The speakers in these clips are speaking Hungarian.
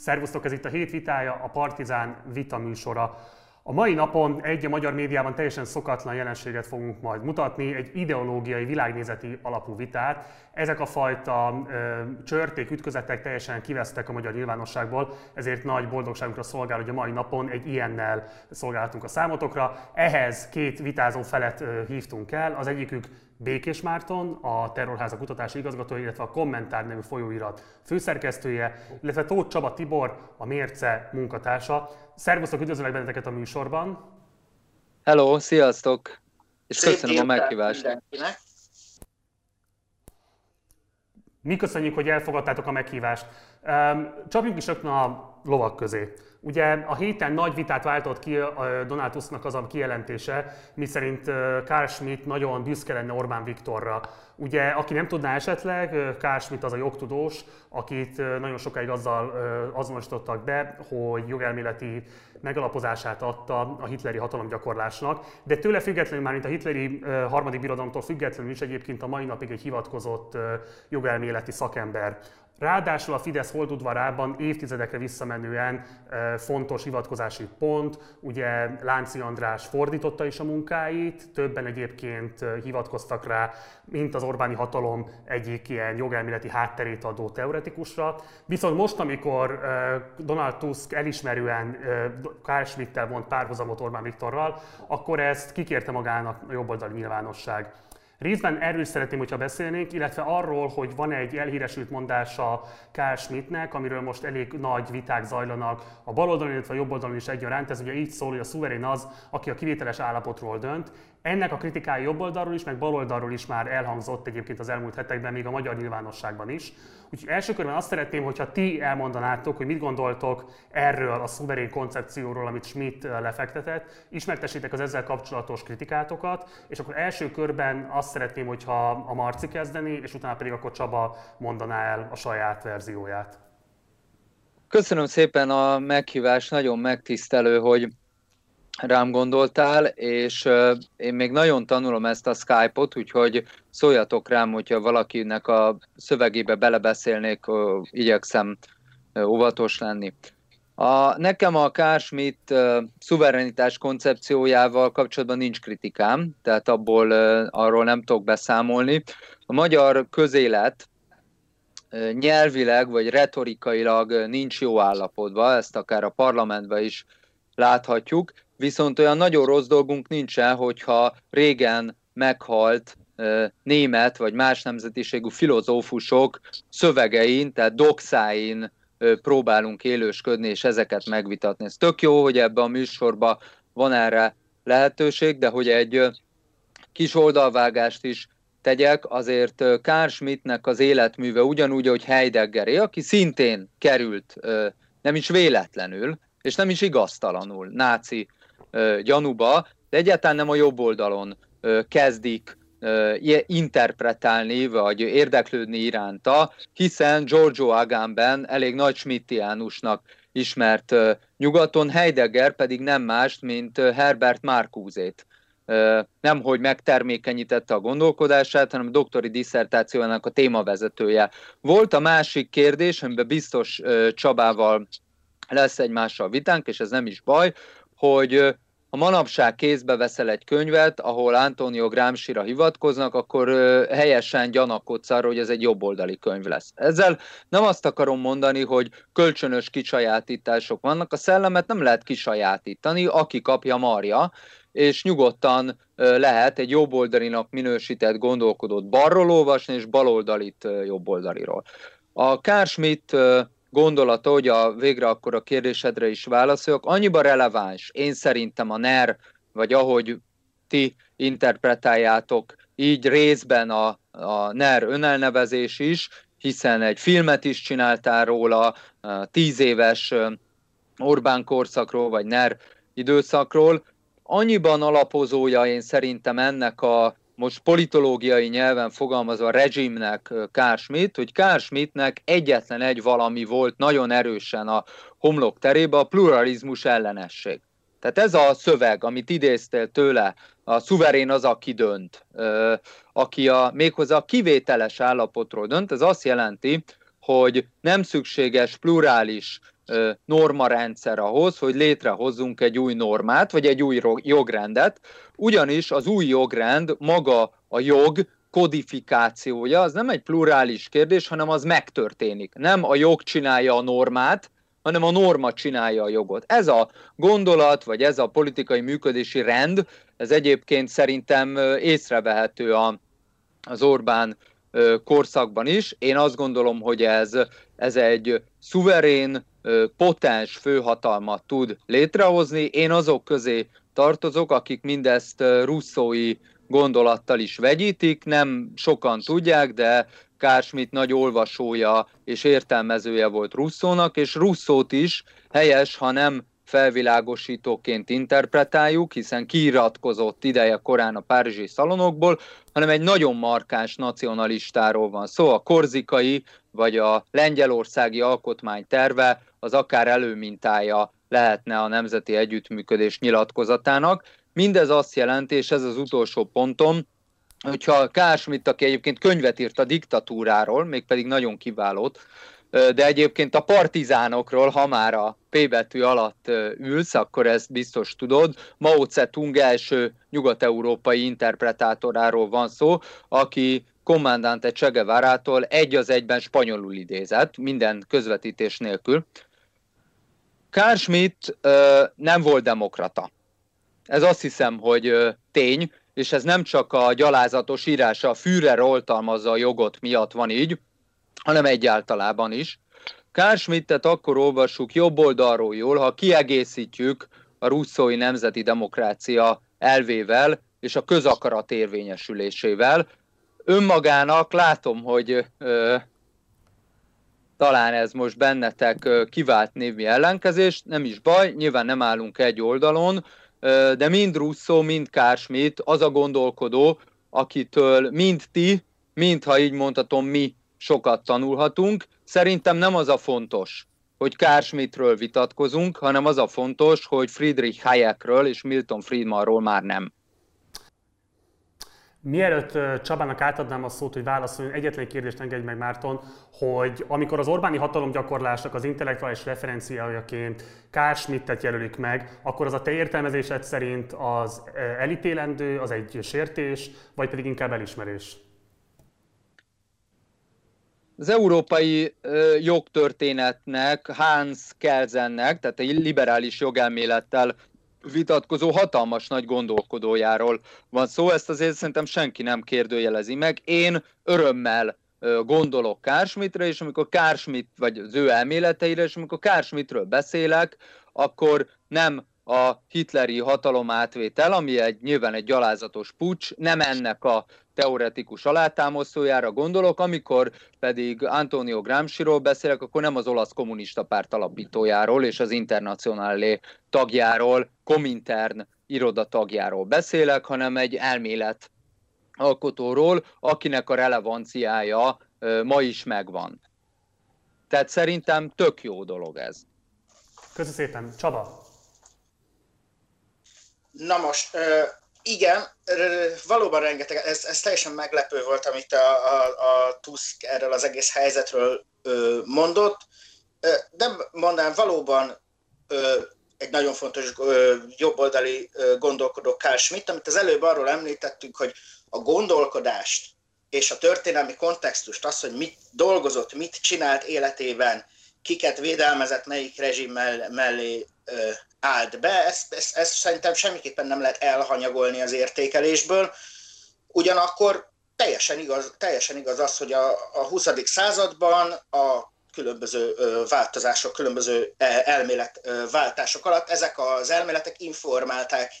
Szervusztok, ez itt a hét vitája, a Partizán vita műsora. A mai napon egy a magyar médiában teljesen szokatlan jelenséget fogunk majd mutatni, egy ideológiai, világnézeti alapú vitát. Ezek a fajta ö, csörték, ütközetek teljesen kivesztek a magyar nyilvánosságból, ezért nagy boldogságunkra szolgál, hogy a mai napon egy ilyennel szolgáltunk a számotokra. Ehhez két vitázó felet ö, hívtunk el, az egyikük Békés Márton, a Terrorháza kutatási igazgatója, illetve a Kommentár nevű folyóirat főszerkesztője, illetve Tóth Csaba Tibor, a Mérce munkatársa. Szervusztok, üdvözlök benneteket a műsorban. Hello, sziasztok! És Szép köszönöm a meghívást. Mindenkinek. Mi köszönjük, hogy elfogadtátok a meghívást. Csapjunk is rögtön a lovak közé. Ugye a héten nagy vitát váltott ki Donald Tusknak az a kijelentése, miszerint Carl Schmitt nagyon büszke lenne Orbán Viktorra. Ugye, aki nem tudná esetleg, Schmitt az a jogtudós, akit nagyon sokáig azzal azonosítottak be, hogy jogelméleti megalapozását adta a hitleri hatalomgyakorlásnak, de tőle függetlenül már, mint a hitleri harmadik birodalomtól függetlenül is egyébként a mai napig egy hivatkozott jogelméleti szakember. Ráadásul a Fidesz holdudvarában évtizedekre visszamenően fontos hivatkozási pont, ugye Lánci András fordította is a munkáit, többen egyébként hivatkoztak rá, mint az Orbáni hatalom egyik ilyen jogelméleti hátterét adó teoretikusra. Viszont most, amikor Donald Tusk elismerően Carl Schmitt-tel vont párhuzamot Orbán Viktorral, akkor ezt kikérte magának a jobboldali nyilvánosság. Részben erről is szeretném, hogyha beszélnénk, illetve arról, hogy van egy elhíresült mondása Carl Schmittnek, amiről most elég nagy viták zajlanak a baloldalon, illetve a jobboldalon is egyaránt. Ez ugye így szól, hogy a szuverén az, aki a kivételes állapotról dönt. Ennek a kritikája jobb oldalról is, meg bal oldalról is már elhangzott egyébként az elmúlt hetekben, még a magyar nyilvánosságban is. Úgyhogy első körben azt szeretném, hogyha ti elmondanátok, hogy mit gondoltok erről a szuverén koncepcióról, amit Schmidt lefektetett, ismertessétek az ezzel kapcsolatos kritikátokat, és akkor első körben azt szeretném, hogyha a Marci kezdeni, és utána pedig akkor Csaba mondaná el a saját verzióját. Köszönöm szépen a meghívást, nagyon megtisztelő, hogy rám gondoltál, és én még nagyon tanulom ezt a Skype-ot, úgyhogy szóljatok rám, hogyha valakinek a szövegébe belebeszélnék, igyekszem óvatos lenni. A, nekem a Kásmit uh, szuverenitás koncepciójával kapcsolatban nincs kritikám, tehát abból arról nem tudok beszámolni. A magyar közélet uh, nyelvileg vagy retorikailag uh, nincs jó állapotban, ezt akár a parlamentben is láthatjuk, viszont olyan nagyon rossz dolgunk nincsen, hogyha régen meghalt német vagy más nemzetiségű filozófusok szövegein, tehát doxáin próbálunk élősködni, és ezeket megvitatni. Ez tök jó, hogy ebbe a műsorba van erre lehetőség, de hogy egy kis oldalvágást is tegyek, azért Carl Schmittnek az életműve ugyanúgy, hogy Heideggeré, aki szintén került, nem is véletlenül, és nem is igaztalanul náci gyanúba, de egyáltalán nem a jobb oldalon kezdik interpretálni, vagy érdeklődni iránta, hiszen Giorgio Agamben elég nagy Schmittiánusnak ismert nyugaton, Heidegger pedig nem más, mint Herbert Marcuse-t. Nem, hogy megtermékenyítette a gondolkodását, hanem a doktori diszertációjának a témavezetője. Volt a másik kérdés, amiben biztos Csabával lesz egymással vitánk, és ez nem is baj, hogy ha manapság kézbe veszel egy könyvet, ahol Antonio Gramsci-ra hivatkoznak, akkor helyesen gyanakodsz arra, hogy ez egy jobboldali könyv lesz. Ezzel nem azt akarom mondani, hogy kölcsönös kisajátítások vannak, a szellemet nem lehet kisajátítani, aki kapja marja, és nyugodtan lehet egy jobboldalinak minősített gondolkodót balról olvasni, és baloldalit jobboldaliról. A Schmitt gondolata, hogy a végre akkor a kérdésedre is válaszoljak, annyiba releváns, én szerintem a NER, vagy ahogy ti interpretáljátok, így részben a, a NER önelnevezés is, hiszen egy filmet is csináltál róla, tíz éves Orbán korszakról, vagy NER időszakról. Annyiban alapozója én szerintem ennek a most politológiai nyelven fogalmazva rezsimnek Carl Schmitt, hogy Carl Schmittnek egyetlen egy valami volt nagyon erősen a homlok terébe, a pluralizmus ellenesség. Tehát ez a szöveg, amit idéztél tőle, a szuverén az, aki dönt, aki a, méghozzá a kivételes állapotról dönt, ez azt jelenti, hogy nem szükséges plurális normarendszer ahhoz, hogy létrehozzunk egy új normát, vagy egy új jogrendet, ugyanis az új jogrend maga a jog kodifikációja, az nem egy plurális kérdés, hanem az megtörténik. Nem a jog csinálja a normát, hanem a norma csinálja a jogot. Ez a gondolat, vagy ez a politikai működési rend, ez egyébként szerintem észrevehető a, az Orbán korszakban is. Én azt gondolom, hogy ez, ez egy szuverén, potens főhatalmat tud létrehozni. Én azok közé tartozok, akik mindezt russzói gondolattal is vegyítik, nem sokan tudják, de Kársmit nagy olvasója és értelmezője volt Russzónak, és Russzót is helyes, ha nem felvilágosítóként interpretáljuk, hiszen kiiratkozott ideje korán a párizsi szalonokból, hanem egy nagyon markáns nacionalistáról van szó. A korzikai vagy a lengyelországi alkotmány terve az akár előmintája lehetne a Nemzeti Együttműködés nyilatkozatának. Mindez azt jelenti, és ez az utolsó pontom, hogyha Kár Schmidt, aki egyébként könyvet írt a diktatúráról, mégpedig nagyon kiválót, de egyébként a partizánokról, ha már a P betű alatt ülsz, akkor ezt biztos tudod. Mao Zedong első nyugat-európai interpretátoráról van szó, aki kommandante Che Guevara-tól egy az egyben spanyolul idézett, minden közvetítés nélkül. Carl Schmidt nem volt demokrata. Ez azt hiszem, hogy tény, és ez nem csak a gyalázatos írása, a Führer oltalmazza a jogot miatt van így, hanem egyáltalában is. Carl Schmittet akkor olvassuk jobb oldalról jól, ha kiegészítjük a russzói nemzeti demokrácia elvével és a közakarat érvényesülésével. Önmagának látom, hogy ö, talán ez most bennetek kivált névi ellenkezést, nem is baj, nyilván nem állunk egy oldalon, de mind Russo, mind Schmidt az a gondolkodó, akitől mind ti, mind, ha így mondhatom, mi sokat tanulhatunk. Szerintem nem az a fontos, hogy Schmidtről vitatkozunk, hanem az a fontos, hogy Friedrich Hayekről és Milton Friedmanról már nem. Mielőtt Csabának átadnám a szót, hogy válaszoljon, egyetlen kérdést engedj meg Márton, hogy amikor az Orbáni hatalomgyakorlásnak az intellektuális referenciájaként Kár Schmidtet jelölik meg, akkor az a te értelmezésed szerint az elítélendő, az egy sértés, vagy pedig inkább elismerés? Az európai jogtörténetnek, Hans Kelsennek, tehát egy liberális jogelmélettel vitatkozó hatalmas nagy gondolkodójáról van szó, ezt azért szerintem senki nem kérdőjelezi meg. Én örömmel gondolok Kársmitre, és amikor Kársmit, vagy az ő elméleteire, és amikor Kársmitről beszélek, akkor nem a hitleri hatalomátvétel, ami egy nyilván egy gyalázatos pucs, nem ennek a teoretikus alátámasztójára gondolok, amikor pedig Antonio Gramsciról beszélek, akkor nem az olasz kommunista párt alapítójáról és az Internacionálé tagjáról, Komintern iroda tagjáról beszélek, hanem egy elmélet alkotóról, akinek a relevanciája ma is megvan. Tehát szerintem tök jó dolog ez. Köszönöm szépen. Csaba? Na most, igen, valóban rengeteg, ez, ez teljesen meglepő volt, amit a, a, a Tusk erről az egész helyzetről mondott. De mondanám, valóban egy nagyon fontos jobboldali gondolkodó Carl Schmitt, amit az előbb arról említettünk, hogy a gondolkodást és a történelmi kontextust, az, hogy mit dolgozott, mit csinált életében, kiket védelmezett, melyik rezsim mellé állt be, ezt, ezt, ezt szerintem semmiképpen nem lehet elhanyagolni az értékelésből. Ugyanakkor teljesen igaz, teljesen igaz az, hogy a, a 20. században a különböző változások, különböző elméletváltások alatt ezek az elméletek informálták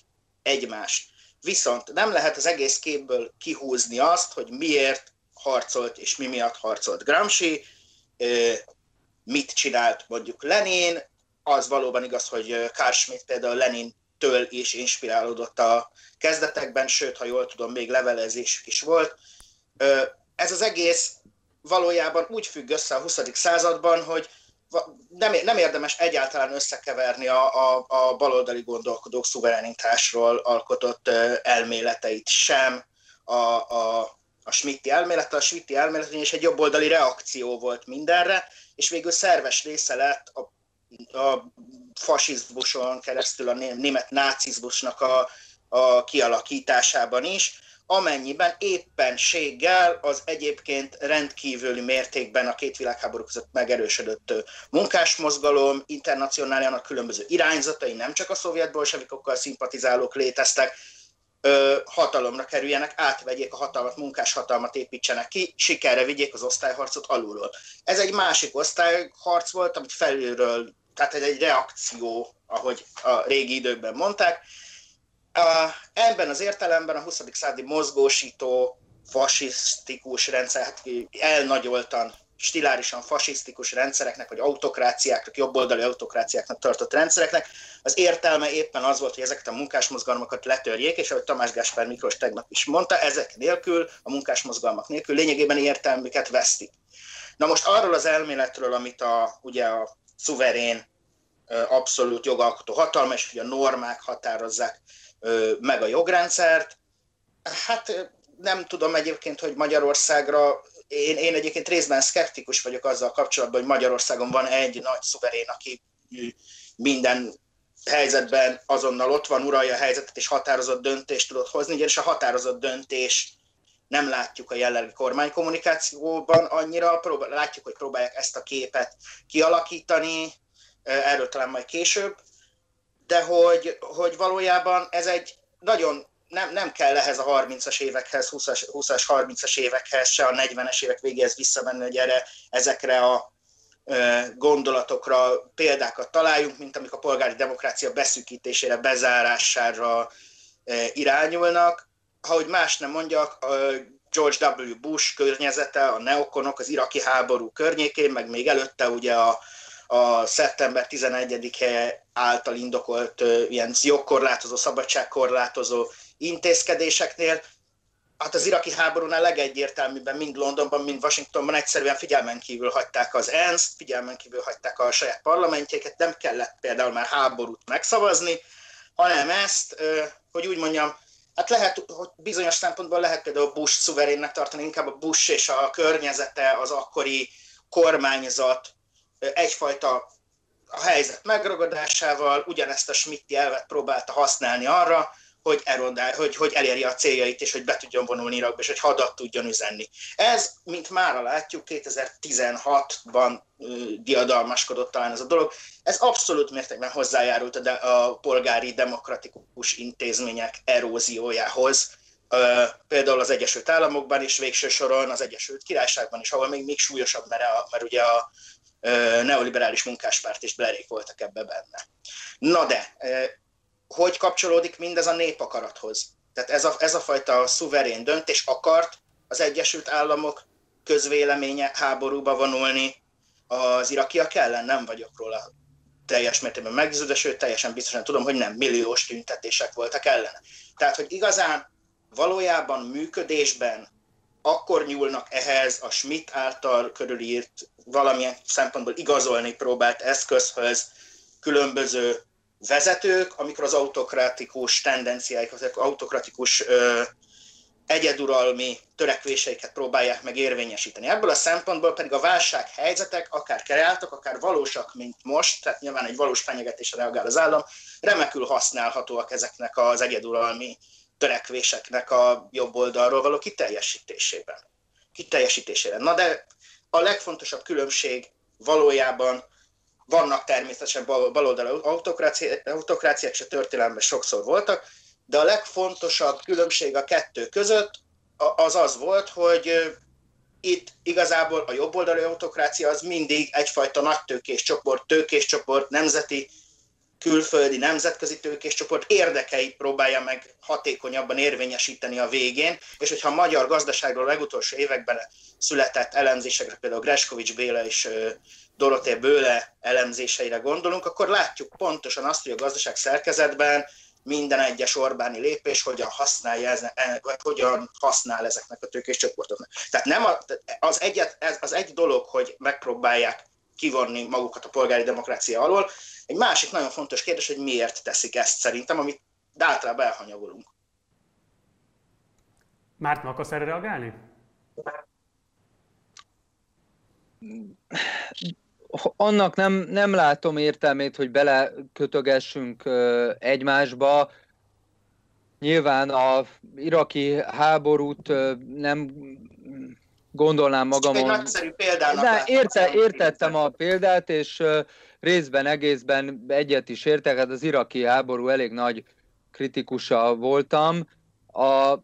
egymást. Viszont nem lehet az egész képből kihúzni azt, hogy miért harcolt és mi miatt harcolt Gramsci, mit csinált mondjuk Lenin, az valóban igaz, hogy Carl például Lenin-től is inspirálódott a kezdetekben, sőt, ha jól tudom, még levelezésük is volt. Ez az egész valójában úgy függ össze a 20. században, hogy nem, nem érdemes egyáltalán összekeverni a, a, a baloldali gondolkodók szuverenitásról alkotott elméleteit sem, a, a, a Schmitti elmélet, a Schmitti elmélet és egy jobboldali reakció volt mindenre, és végül szerves része lett a a fasizmuson keresztül a német nácizmusnak a, a kialakításában is, amennyiben éppenséggel az egyébként rendkívüli mértékben a két világháború között megerősödött munkásmozgalom, internacionáliának különböző irányzatai, nem csak a szovjet bolsevikokkal szimpatizálók léteztek, hatalomra kerüljenek, átvegyék a hatalmat, munkáshatalmat építsenek ki, sikerre vigyék az osztályharcot alulról. Ez egy másik osztályharc volt, amit felülről, tehát ez egy reakció, ahogy a régi időkben mondták, Ebben az értelemben a 20. századi mozgósító fasisztikus rendszer, hát elnagyoltan, stilárisan fasisztikus rendszereknek, vagy autokráciáknak, jobboldali autokráciáknak tartott rendszereknek, az értelme éppen az volt, hogy ezeket a munkásmozgalmakat letörjék, és ahogy Tamás Gáspár Miklós tegnap is mondta, ezek nélkül, a munkásmozgalmak nélkül lényegében értelmüket vesztik. Na most arról az elméletről, amit a, ugye a szuverén abszolút jogalkotó hatalma, és hogy a normák határozzák meg a jogrendszert. Hát nem tudom egyébként, hogy Magyarországra, én, én egyébként részben szkeptikus vagyok azzal kapcsolatban, hogy Magyarországon van egy nagy szuverén, aki minden helyzetben azonnal ott van, uralja a helyzetet, és határozott döntést tudott hozni, és a határozott döntés nem látjuk a jelenlegi kormánykommunikációban annyira, látjuk, hogy próbálják ezt a képet kialakítani, erről talán majd később, de hogy, hogy valójában ez egy nagyon nem, nem kell ehhez a 30-as évekhez, 20-as, 20-as 30-as évekhez, se a 40-es évek végéhez visszamenni, hogy erre, ezekre a gondolatokra példákat találjunk, mint amik a polgári demokrácia beszűkítésére, bezárására irányulnak. Ha hogy más nem mondjak, George W. Bush környezete, a neokonok az iraki háború környékén, meg még előtte ugye a, a szeptember 11-e által indokolt ilyen jogkorlátozó, szabadságkorlátozó intézkedéseknél, hát az iraki háborúnál legegyértelműbben mind Londonban, mind Washingtonban egyszerűen figyelmen kívül hagyták az ENSZ, figyelmen kívül hagyták a saját parlamentjéket, nem kellett például már háborút megszavazni, hanem ezt, hogy úgy mondjam, hát lehet, hogy bizonyos szempontból lehet például Bush szuverénnek tartani, inkább a Bush és a környezete, az akkori kormányzat egyfajta a helyzet megragadásával ugyanezt a Schmidt elvet próbálta használni arra, hogy, erodál, hogy, hogy elérje a céljait, és hogy be tudjon vonulni Irakba, és hogy hadat tudjon üzenni. Ez, mint már látjuk, 2016-ban diadalmaskodott talán ez a dolog, ez abszolút mértékben hozzájárult a, de, a polgári demokratikus intézmények eróziójához, például az Egyesült Államokban is, végső soron az Egyesült Királyságban is, ahol még, még súlyosabb, mert, a, mert ugye a, neoliberális munkáspárt és Blerék voltak ebbe benne. Na de, hogy kapcsolódik mindez a népakarathoz? Tehát ez a, ez a fajta szuverén döntés akart az Egyesült Államok közvéleménye háborúba vonulni az irakiak ellen? Nem vagyok róla teljes mértékben meggyőződve, sőt, teljesen biztosan tudom, hogy nem milliós tüntetések voltak ellene. Tehát, hogy igazán valójában működésben akkor nyúlnak ehhez a Schmidt által körülírt valamilyen szempontból igazolni próbált eszközhöz különböző vezetők, amikor az autokratikus tendenciáik, az autokratikus ö, egyeduralmi törekvéseiket próbálják meg érvényesíteni. Ebből a szempontból pedig a válsághelyzetek, akár kreáltak, akár valósak, mint most, tehát nyilván egy valós fenyegetésre reagál az állam, remekül használhatóak ezeknek az egyeduralmi törekvéseknek a jobb oldalról való kiteljesítésében. Kiteljesítésére. Na de a legfontosabb különbség valójában vannak természetesen baloldali autokráciák, és a történelemben sokszor voltak, de a legfontosabb különbség a kettő között az az volt, hogy itt igazából a jobboldali autokrácia az mindig egyfajta nagy tőkés csoport, tőkés csoport, nemzeti külföldi nemzetközi tőkés csoport érdekeit próbálja meg hatékonyabban érvényesíteni a végén, és hogyha a magyar gazdaságról legutolsó években született elemzésekre, például Greskovics Béla és Doroté Bőle elemzéseire gondolunk, akkor látjuk pontosan azt, hogy a gazdaság szerkezetben minden egyes Orbáni lépés hogyan használja ezen, e, vagy hogyan használ ezeknek a tőkés csoportoknak. Tehát nem a, az, egyet, ez, az egy dolog, hogy megpróbálják kivonni magukat a polgári demokrácia alól, egy másik nagyon fontos kérdés, hogy miért teszik ezt szerintem, amit általában elhanyagolunk. Márton, akarsz erre reagálni? Annak nem, nem látom értelmét, hogy belekötögessünk egymásba. Nyilván a iraki háborút nem gondolnám magamon. Egy nagyszerű példának. De érte, értettem a példát, és részben, egészben egyet is értek. Hát az iraki háború elég nagy kritikusa voltam. A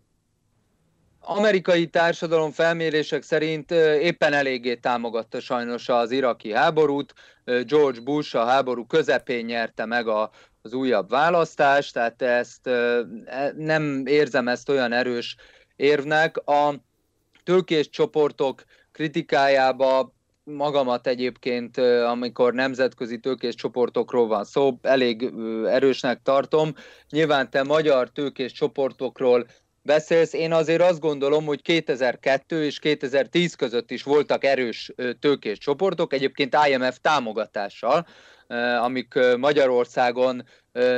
amerikai társadalom felmérések szerint éppen eléggé támogatta sajnos az iraki háborút. George Bush a háború közepén nyerte meg a, az újabb választást, tehát ezt e, nem érzem ezt olyan erős érvnek. A tőkés csoportok kritikájába magamat egyébként, amikor nemzetközi tőkés csoportokról van szó, elég erősnek tartom. Nyilván te magyar tőkés csoportokról beszélsz, én azért azt gondolom, hogy 2002 és 2010 között is voltak erős tőkés csoportok, egyébként IMF támogatással, amik Magyarországon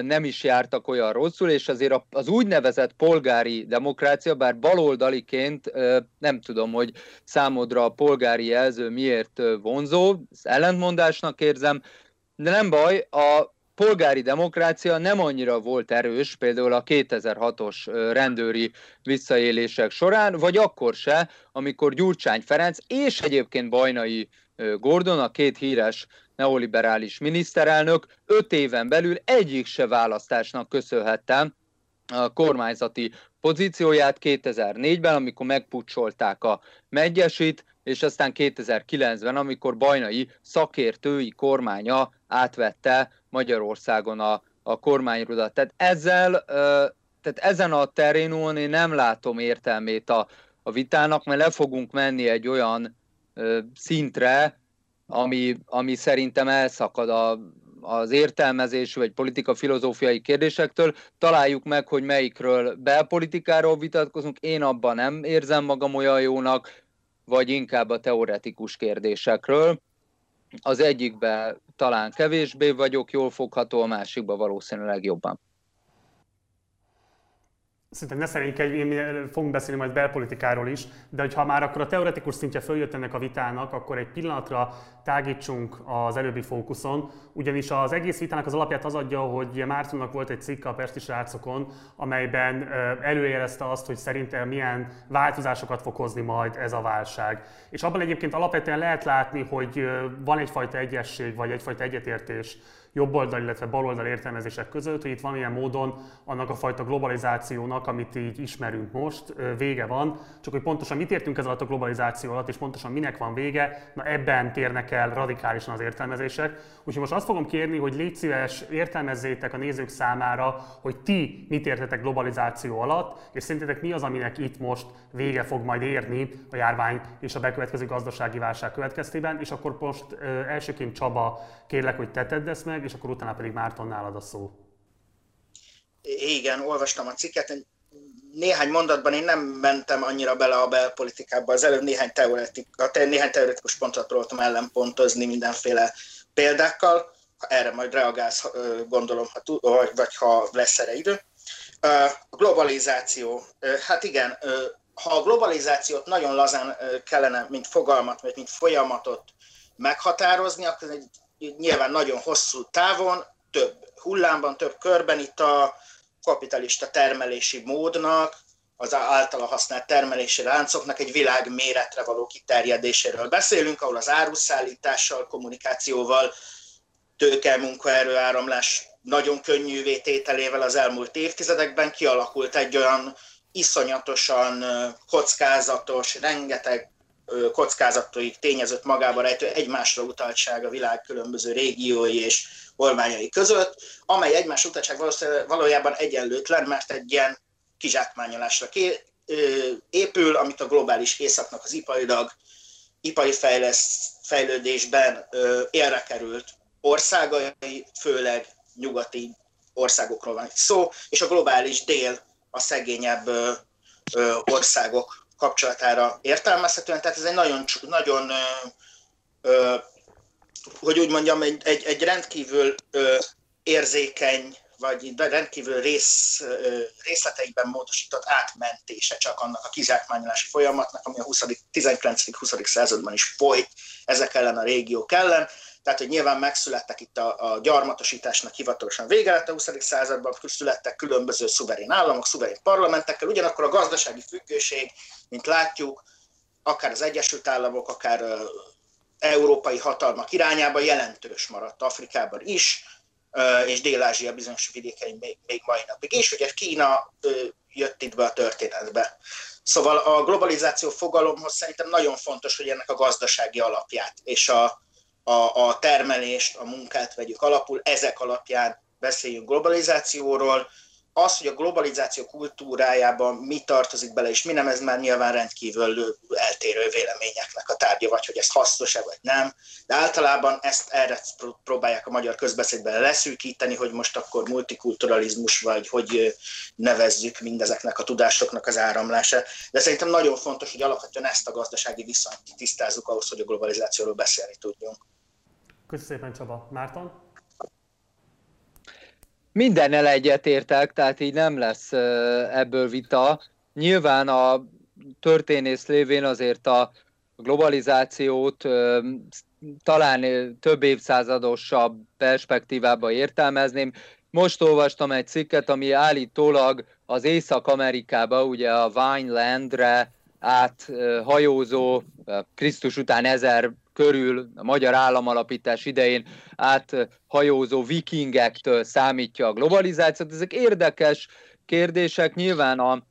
nem is jártak olyan rosszul, és azért az úgynevezett polgári demokrácia, bár baloldaliként nem tudom, hogy számodra a polgári jelző miért vonzó, ezt ellentmondásnak érzem, de nem baj, a polgári demokrácia nem annyira volt erős, például a 2006-os rendőri visszaélések során, vagy akkor se, amikor Gyurcsány Ferenc és egyébként Bajnai Gordon, a két híres neoliberális miniszterelnök öt éven belül egyik se választásnak köszönhette a kormányzati pozícióját 2004-ben, amikor megpucsolták a megyesit, és aztán 2009-ben, amikor Bajnai szakértői kormánya átvette Magyarországon a, a kormányrudat. Tehát ezzel, tehát ezen a terénon én nem látom értelmét a, a vitának, mert le fogunk menni egy olyan szintre, ami, ami szerintem elszakad a, az értelmezés vagy politika filozófiai kérdésektől. Találjuk meg, hogy melyikről belpolitikáról vitatkozunk. Én abban nem érzem magam olyan jónak, vagy inkább a teoretikus kérdésekről. Az egyikben talán kevésbé vagyok jól fogható, a másikban valószínűleg jobban. Szerintem ne szerint fogunk beszélni majd belpolitikáról is, de hogyha már akkor a teoretikus szintje följött ennek a vitának, akkor egy pillanatra tágítsunk az előbbi fókuszon, ugyanis az egész vitának az alapját az adja, hogy Mártonnak volt egy cikk a Pesti srácokon, amelyben előjelezte azt, hogy szerintem milyen változásokat fog hozni majd ez a válság. És abban egyébként alapvetően lehet látni, hogy van egyfajta egyesség, vagy egyfajta egyetértés jobboldal, illetve baloldal értelmezések között, hogy itt valamilyen módon annak a fajta globalizációnak, amit így ismerünk most, vége van. Csak hogy pontosan mit értünk ez alatt a globalizáció alatt, és pontosan minek van vége, na ebben térnek el radikálisan az értelmezések. Úgyhogy most azt fogom kérni, hogy légy szíves, értelmezzétek a nézők számára, hogy ti mit értetek globalizáció alatt, és szerintetek mi az, aminek itt most vége fog majd érni a járvány és a bekövetkező gazdasági válság következtében. És akkor most elsőként Csaba, kérlek, hogy te tedd ezt meg, és akkor utána pedig Márton nálad a szó. Igen, olvastam a cikket. Néhány mondatban én nem mentem annyira bele a belpolitikába. Az előbb néhány, teoretik, néhány teoretikus pontot próbáltam ellenpontozni mindenféle példákkal. Erre majd reagálsz, gondolom, ha, vagy ha lesz erre idő. A globalizáció. Hát igen, ha a globalizációt nagyon lazán kellene, mint fogalmat, vagy mint folyamatot meghatározni, akkor egy nyilván nagyon hosszú távon, több hullámban, több körben itt a kapitalista termelési módnak, az általa használt termelési láncoknak egy világ méretre való kiterjedéséről beszélünk, ahol az áruszállítással, kommunikációval, tőke, munkaerő áramlás nagyon könnyűvé tételével az elmúlt évtizedekben kialakult egy olyan iszonyatosan kockázatos, rengeteg kockázatoik tényezőt magába rejtő egymásra utaltság a világ különböző régiói és kormányai között, amely egymás utaltság valójában egyenlőtlen, mert egy ilyen kizsákmányolásra ké, épül, amit a globális északnak az iparilag, ipari fejlesz, fejlődésben élre került országai, főleg nyugati országokról van itt szó, és a globális dél a szegényebb országok kapcsolatára értelmezhetően, tehát ez egy nagyon, nagyon hogy úgy mondjam, egy, egy, egy rendkívül érzékeny, vagy rendkívül rész, részleteiben módosított átmentése csak annak a kizsákmányolási folyamatnak, ami a 19.-20. században is folyt ezek ellen a régiók ellen. Tehát hogy nyilván megszülettek itt a, a gyarmatosításnak hivatalosan vége lett a 20. században, születtek különböző szuverén államok, szuverén parlamentekkel, ugyanakkor a gazdasági függőség, mint látjuk, akár az Egyesült Államok, akár európai hatalmak irányába jelentős maradt Afrikában is, és Dél-Ázsia bizonyos vidékein még, még mai napig. És ugye Kína jött itt be a történetbe. Szóval a globalizáció fogalomhoz szerintem nagyon fontos, hogy ennek a gazdasági alapját és a, a, a termelést, a munkát vegyük alapul, ezek alapján beszéljünk globalizációról, az, hogy a globalizáció kultúrájában mi tartozik bele, és mi nem, ez már nyilván rendkívül eltérő véleményeknek a tárgya, vagy hogy ez hasznos-e, vagy nem. De általában ezt erre próbálják a magyar közbeszédben leszűkíteni, hogy most akkor multikulturalizmus, vagy hogy nevezzük mindezeknek a tudásoknak az áramlását. De szerintem nagyon fontos, hogy alapvetően ezt a gazdasági viszonyt tisztázzuk ahhoz, hogy a globalizációról beszélni tudjunk. Köszönöm szépen Csaba. Márton? Mindennel egyetértek, tehát így nem lesz ebből vita. Nyilván a történész lévén azért a globalizációt talán több évszázadosabb perspektívába értelmezném. Most olvastam egy cikket, ami állítólag az Észak-Amerikába, ugye a Vinelandre át hajózó, Krisztus után ezer körül a magyar államalapítás idején áthajózó vikingektől számítja a globalizációt. Ezek érdekes kérdések, nyilván a,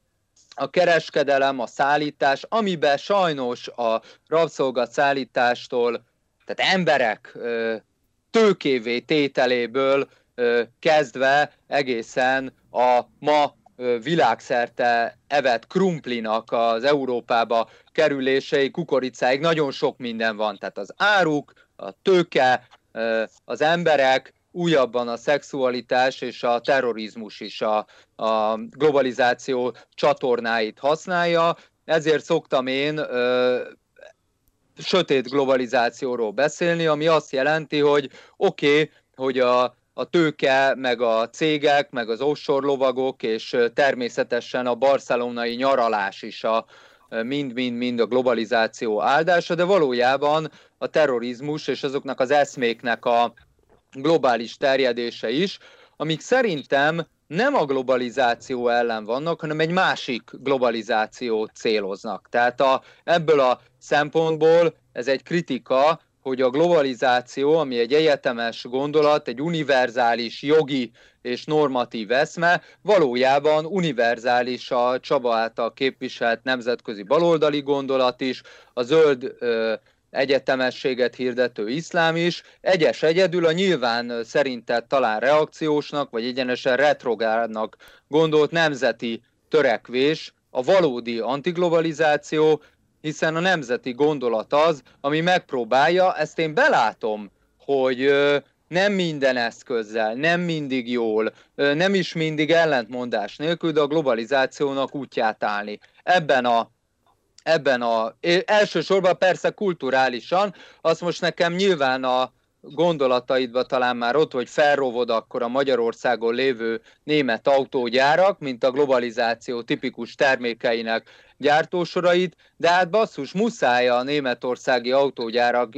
a kereskedelem, a szállítás, amiben sajnos a rabszolgat szállítástól, tehát emberek tőkévé tételéből kezdve egészen a ma világszerte evett krumplinak az Európába kerülései, kukoricáig nagyon sok minden van. Tehát az áruk, a tőke, az emberek, újabban a szexualitás és a terrorizmus is a, a globalizáció csatornáit használja. Ezért szoktam én ö, sötét globalizációról beszélni, ami azt jelenti, hogy oké, okay, hogy a a tőke, meg a cégek, meg az offshore lovagok, és természetesen a barcelonai nyaralás is a mind-mind-mind a globalizáció áldása, de valójában a terrorizmus és azoknak az eszméknek a globális terjedése is, amik szerintem nem a globalizáció ellen vannak, hanem egy másik globalizációt céloznak. Tehát a, ebből a szempontból ez egy kritika hogy a globalizáció, ami egy egyetemes gondolat, egy univerzális jogi és normatív eszme, valójában univerzális a Csaba által képviselt nemzetközi baloldali gondolat is, a zöld ö, egyetemességet hirdető iszlám is, egyes egyedül a nyilván szerintet talán reakciósnak, vagy egyenesen retrogárnak gondolt nemzeti törekvés, a valódi antiglobalizáció, hiszen a nemzeti gondolat az, ami megpróbálja, ezt én belátom, hogy nem minden eszközzel, nem mindig jól, nem is mindig ellentmondás nélkül, de a globalizációnak útját állni. Ebben a ebben a, elsősorban persze kulturálisan, azt most nekem nyilván a gondolataidba talán már ott, hogy felrovod akkor a Magyarországon lévő német autógyárak, mint a globalizáció tipikus termékeinek gyártósorait, de hát basszus, muszáj a németországi autógyárak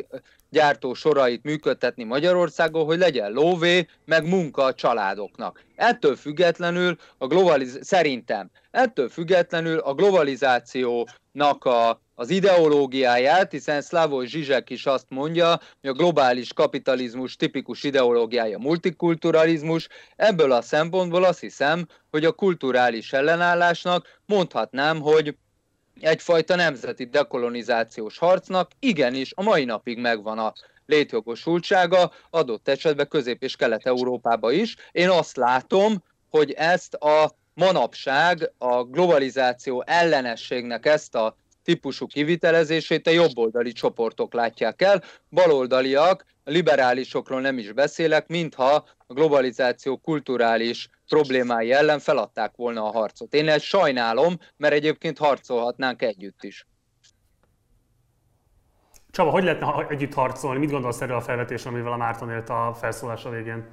gyártó sorait működtetni Magyarországon, hogy legyen lóvé, meg munka a családoknak. Ettől függetlenül a globaliz- szerintem, ettől függetlenül a globalizációnak a, az ideológiáját, hiszen Slavoj Zsizsek is azt mondja, hogy a globális kapitalizmus tipikus ideológiája multikulturalizmus, ebből a szempontból azt hiszem, hogy a kulturális ellenállásnak mondhatnám, hogy egyfajta nemzeti dekolonizációs harcnak igenis a mai napig megvan a létjogosultsága, adott esetben Közép- és Kelet-Európába is. Én azt látom, hogy ezt a manapság a globalizáció ellenességnek ezt a típusú kivitelezését a jobboldali csoportok látják el, baloldaliak, liberálisokról nem is beszélek, mintha a globalizáció kulturális problémái ellen feladták volna a harcot. Én ezt sajnálom, mert egyébként harcolhatnánk együtt is. Csaba, hogy lehetne együtt harcolni? Mit gondolsz erről a felvetésről, amivel a Márton élt a felszólása végén?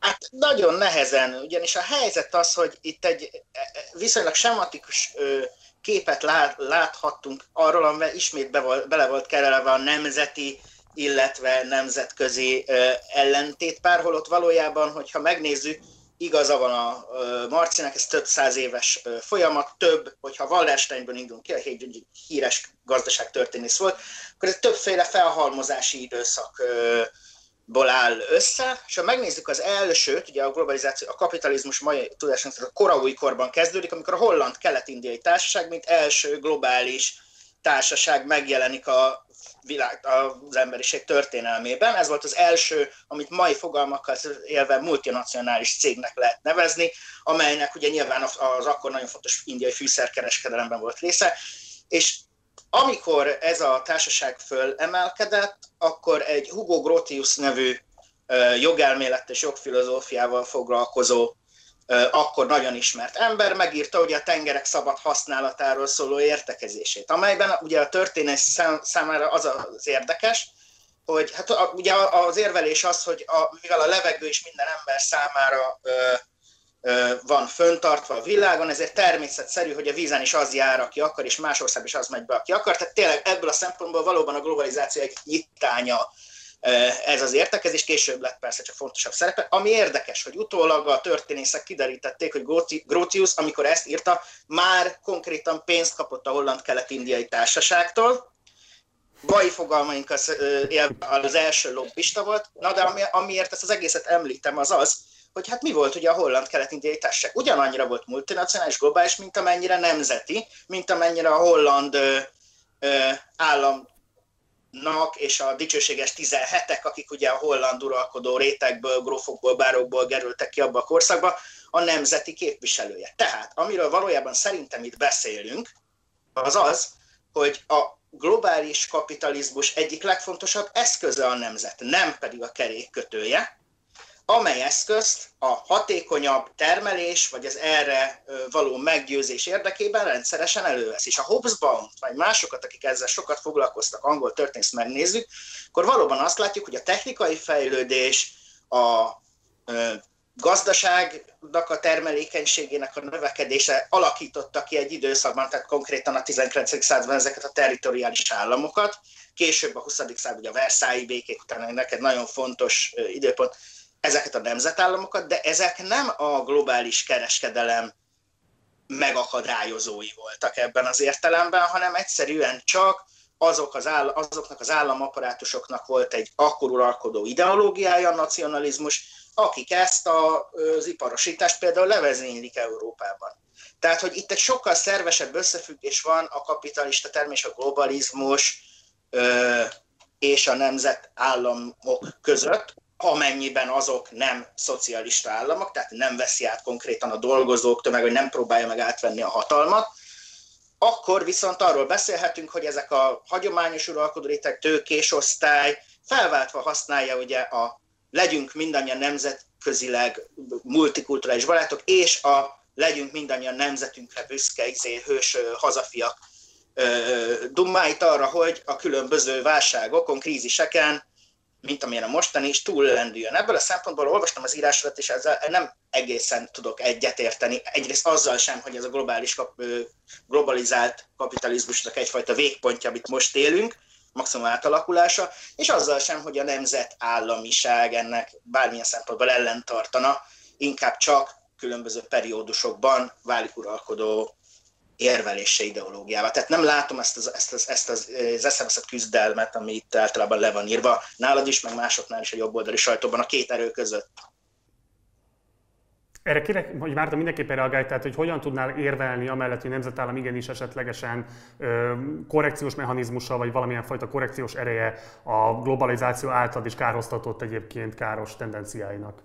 Hát nagyon nehezen, ugyanis a helyzet az, hogy itt egy e, e, viszonylag sematikus képet lát, láthattunk arról, amivel ismét bele volt kerelve a nemzeti illetve nemzetközi ellentétpár, holott valójában, hogyha megnézzük, igaza van a Marcinek, ez több száz éves folyamat, több, hogyha Wallersteinből indulunk ki, a egy híres gazdaságtörténész volt, akkor ez többféle felhalmozási időszakból áll össze, és ha megnézzük az elsőt, ugye a globalizáció, a kapitalizmus mai tudásunk a koraúj korban kezdődik, amikor a holland kelet-indiai társaság, mint első globális társaság megjelenik a világ, az emberiség történelmében. Ez volt az első, amit mai fogalmakkal élve multinacionális cégnek lehet nevezni, amelynek ugye nyilván az akkor nagyon fontos indiai fűszerkereskedelemben volt része, és amikor ez a társaság fölemelkedett, akkor egy Hugo Grotius nevű jogelmélet és jogfilozófiával foglalkozó akkor nagyon ismert ember megírta ugye a tengerek szabad használatáról szóló értekezését, amelyben ugye a történés számára az az érdekes, hogy hát ugye az érvelés az, hogy a, mivel a levegő is minden ember számára ö, ö, van föntartva a világon, ezért természetszerű, hogy a vízen is az jár, aki akar, és más ország is az megy be, aki akar. Tehát tényleg ebből a szempontból valóban a globalizáció egy nyitánya ez az értekezés, később lett persze csak fontosabb szerepe. Ami érdekes, hogy utólag a történészek kiderítették, hogy Grotius, amikor ezt írta, már konkrétan pénzt kapott a holland kelet-indiai társaságtól, Bai fogalmaink az, az első lobbista volt, na de ami, amiért ezt az egészet említem, az az, hogy hát mi volt ugye a holland kelet-indiai társaság. Ugyanannyira volt multinacionális, globális, mint amennyire nemzeti, mint amennyire a holland ö, ö, állam nak és a dicsőséges 17-ek, akik ugye a holland uralkodó rétegből, grófokból, bárokból gerültek ki abba a korszakba, a nemzeti képviselője. Tehát, amiről valójában szerintem itt beszélünk, az az, hogy a globális kapitalizmus egyik legfontosabb eszköze a nemzet, nem pedig a kerék kötője, amely eszközt a hatékonyabb termelés, vagy az erre való meggyőzés érdekében rendszeresen elővesz. És a Hobsbawm, vagy másokat, akik ezzel sokat foglalkoztak, angol történész megnézzük, akkor valóban azt látjuk, hogy a technikai fejlődés, a gazdaságnak a termelékenységének a növekedése alakította ki egy időszakban, tehát konkrétan a 19. században ezeket a territoriális államokat, később a 20. század, ugye a Versailles békék után neked nagyon fontos időpont, ezeket a nemzetállamokat, de ezek nem a globális kereskedelem megakadályozói voltak ebben az értelemben, hanem egyszerűen csak azok az áll, azoknak az államaparátusoknak volt egy akkor uralkodó ideológiája, a nacionalizmus, akik ezt a, az iparosítást például levezénylik Európában. Tehát, hogy itt egy sokkal szervesebb összefüggés van a kapitalista termés, a globalizmus ö, és a nemzetállamok között, amennyiben azok nem szocialista államok, tehát nem veszi át konkrétan a dolgozók tömeg, vagy nem próbálja meg átvenni a hatalmat, akkor viszont arról beszélhetünk, hogy ezek a hagyományos uralkodó réteg, tőkés osztály felváltva használja ugye a legyünk mindannyian nemzetközileg multikulturális barátok, és a legyünk mindannyian nemzetünkre büszke, izé, hős hazafiak dummáit arra, hogy a különböző válságokon, kríziseken mint amilyen a mostani is túllendüljön. Ebből a szempontból olvastam az írásodat, és ezzel nem egészen tudok egyetérteni. Egyrészt azzal sem, hogy ez a globális, globalizált kapitalizmusnak egyfajta végpontja, amit most élünk, maximum átalakulása, és azzal sem, hogy a nemzetállamiság ennek bármilyen szempontból ellentartana, inkább csak különböző periódusokban válik uralkodó érvelése ideológiával. Tehát nem látom ezt az, ezt az, ezt az, az eszemeszett küzdelmet, ami itt általában le van írva, nálad is, meg másoknál is a jobboldali sajtóban, a két erő között. Erre kérek, hogy Márta mindenképpen reagálj, tehát hogy hogyan tudnál érvelni amellett, hogy nemzetállam igenis esetlegesen ö, korrekciós mechanizmussal, vagy valamilyen fajta korrekciós ereje a globalizáció által is károztatott egyébként káros tendenciáinak?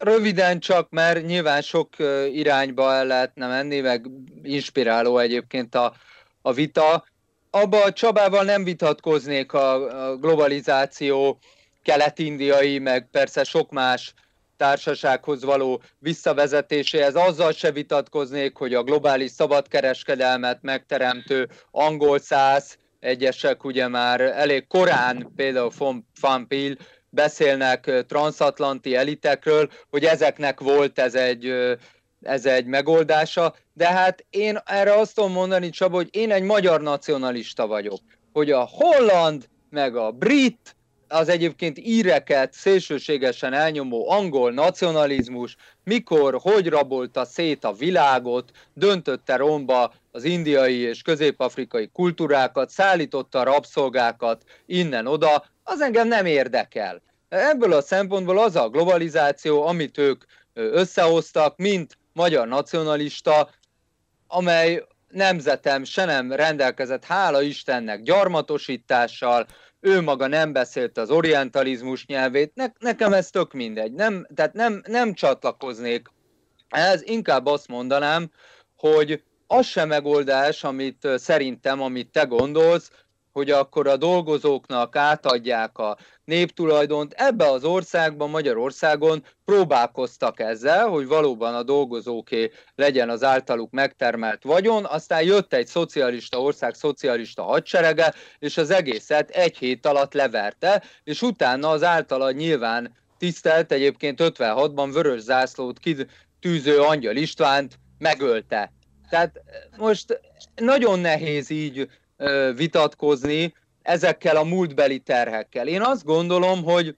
Röviden csak, mert nyilván sok irányba el lehetne menni, meg inspiráló egyébként a, a vita. Abba a Csabával nem vitatkoznék a, a globalizáció kelet-indiai, meg persze sok más társasághoz való visszavezetéséhez. Azzal se vitatkoznék, hogy a globális szabadkereskedelmet megteremtő angol száz, egyesek ugye már elég korán, például von, von Peel, beszélnek transatlanti elitekről, hogy ezeknek volt ez egy, ez egy megoldása, de hát én erre azt tudom mondani, Csaba, hogy én egy magyar nacionalista vagyok, hogy a holland meg a brit, az egyébként íreket szélsőségesen elnyomó angol nacionalizmus, mikor, hogy rabolta szét a világot, döntötte romba az indiai és közép-afrikai kultúrákat, szállította rabszolgákat innen-oda, az engem nem érdekel. Ebből a szempontból az a globalizáció, amit ők összehoztak, mint magyar nacionalista, amely nemzetem se nem rendelkezett, hála Istennek, gyarmatosítással, ő maga nem beszélt az orientalizmus nyelvét, ne, nekem ez tök mindegy, nem, tehát nem, nem csatlakoznék ez inkább azt mondanám, hogy az sem megoldás, amit szerintem, amit te gondolsz, hogy akkor a dolgozóknak átadják a néptulajdont. Ebbe az országban, Magyarországon próbálkoztak ezzel, hogy valóban a dolgozóké legyen az általuk megtermelt vagyon, aztán jött egy szocialista ország, szocialista hadserege, és az egészet egy hét alatt leverte, és utána az általa nyilván tisztelt, egyébként 56-ban vörös zászlót kitűző Angyal Istvánt megölte. Tehát most nagyon nehéz így vitatkozni ezekkel a múltbeli terhekkel. Én azt gondolom, hogy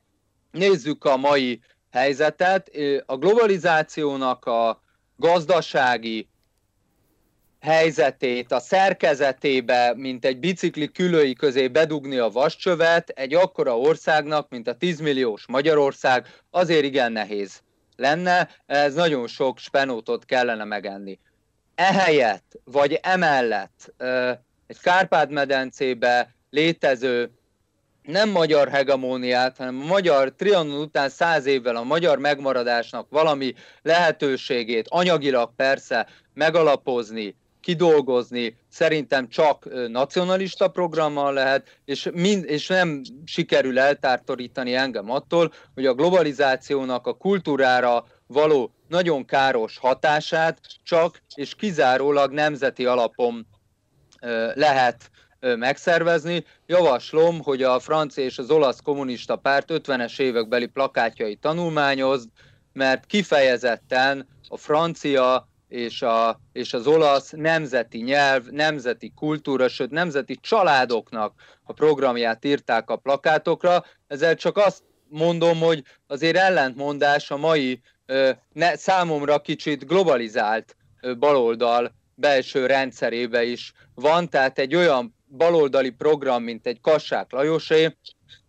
nézzük a mai helyzetet, a globalizációnak a gazdasági helyzetét, a szerkezetébe, mint egy bicikli külői közé bedugni a vascsövet, egy akkora országnak, mint a 10 milliós Magyarország, azért igen nehéz lenne, ez nagyon sok spenótot kellene megenni. Ehelyett, vagy emellett egy Kárpát-medencébe létező nem magyar hegemóniát, hanem a magyar trianon után száz évvel a magyar megmaradásnak valami lehetőségét anyagilag persze megalapozni, kidolgozni, szerintem csak nacionalista programmal lehet, és, mind, és nem sikerül eltártorítani engem attól, hogy a globalizációnak a kultúrára való nagyon káros hatását csak és kizárólag nemzeti alapon lehet megszervezni. Javaslom, hogy a francia és az olasz kommunista párt 50-es évekbeli plakátjai tanulmányozd, mert kifejezetten a francia és, a, és az olasz nemzeti nyelv, nemzeti kultúra, sőt nemzeti családoknak a programját írták a plakátokra. Ezzel csak azt mondom, hogy azért ellentmondás a mai ne, számomra kicsit globalizált baloldal belső rendszerébe is van, tehát egy olyan baloldali program, mint egy Kassák Lajosé,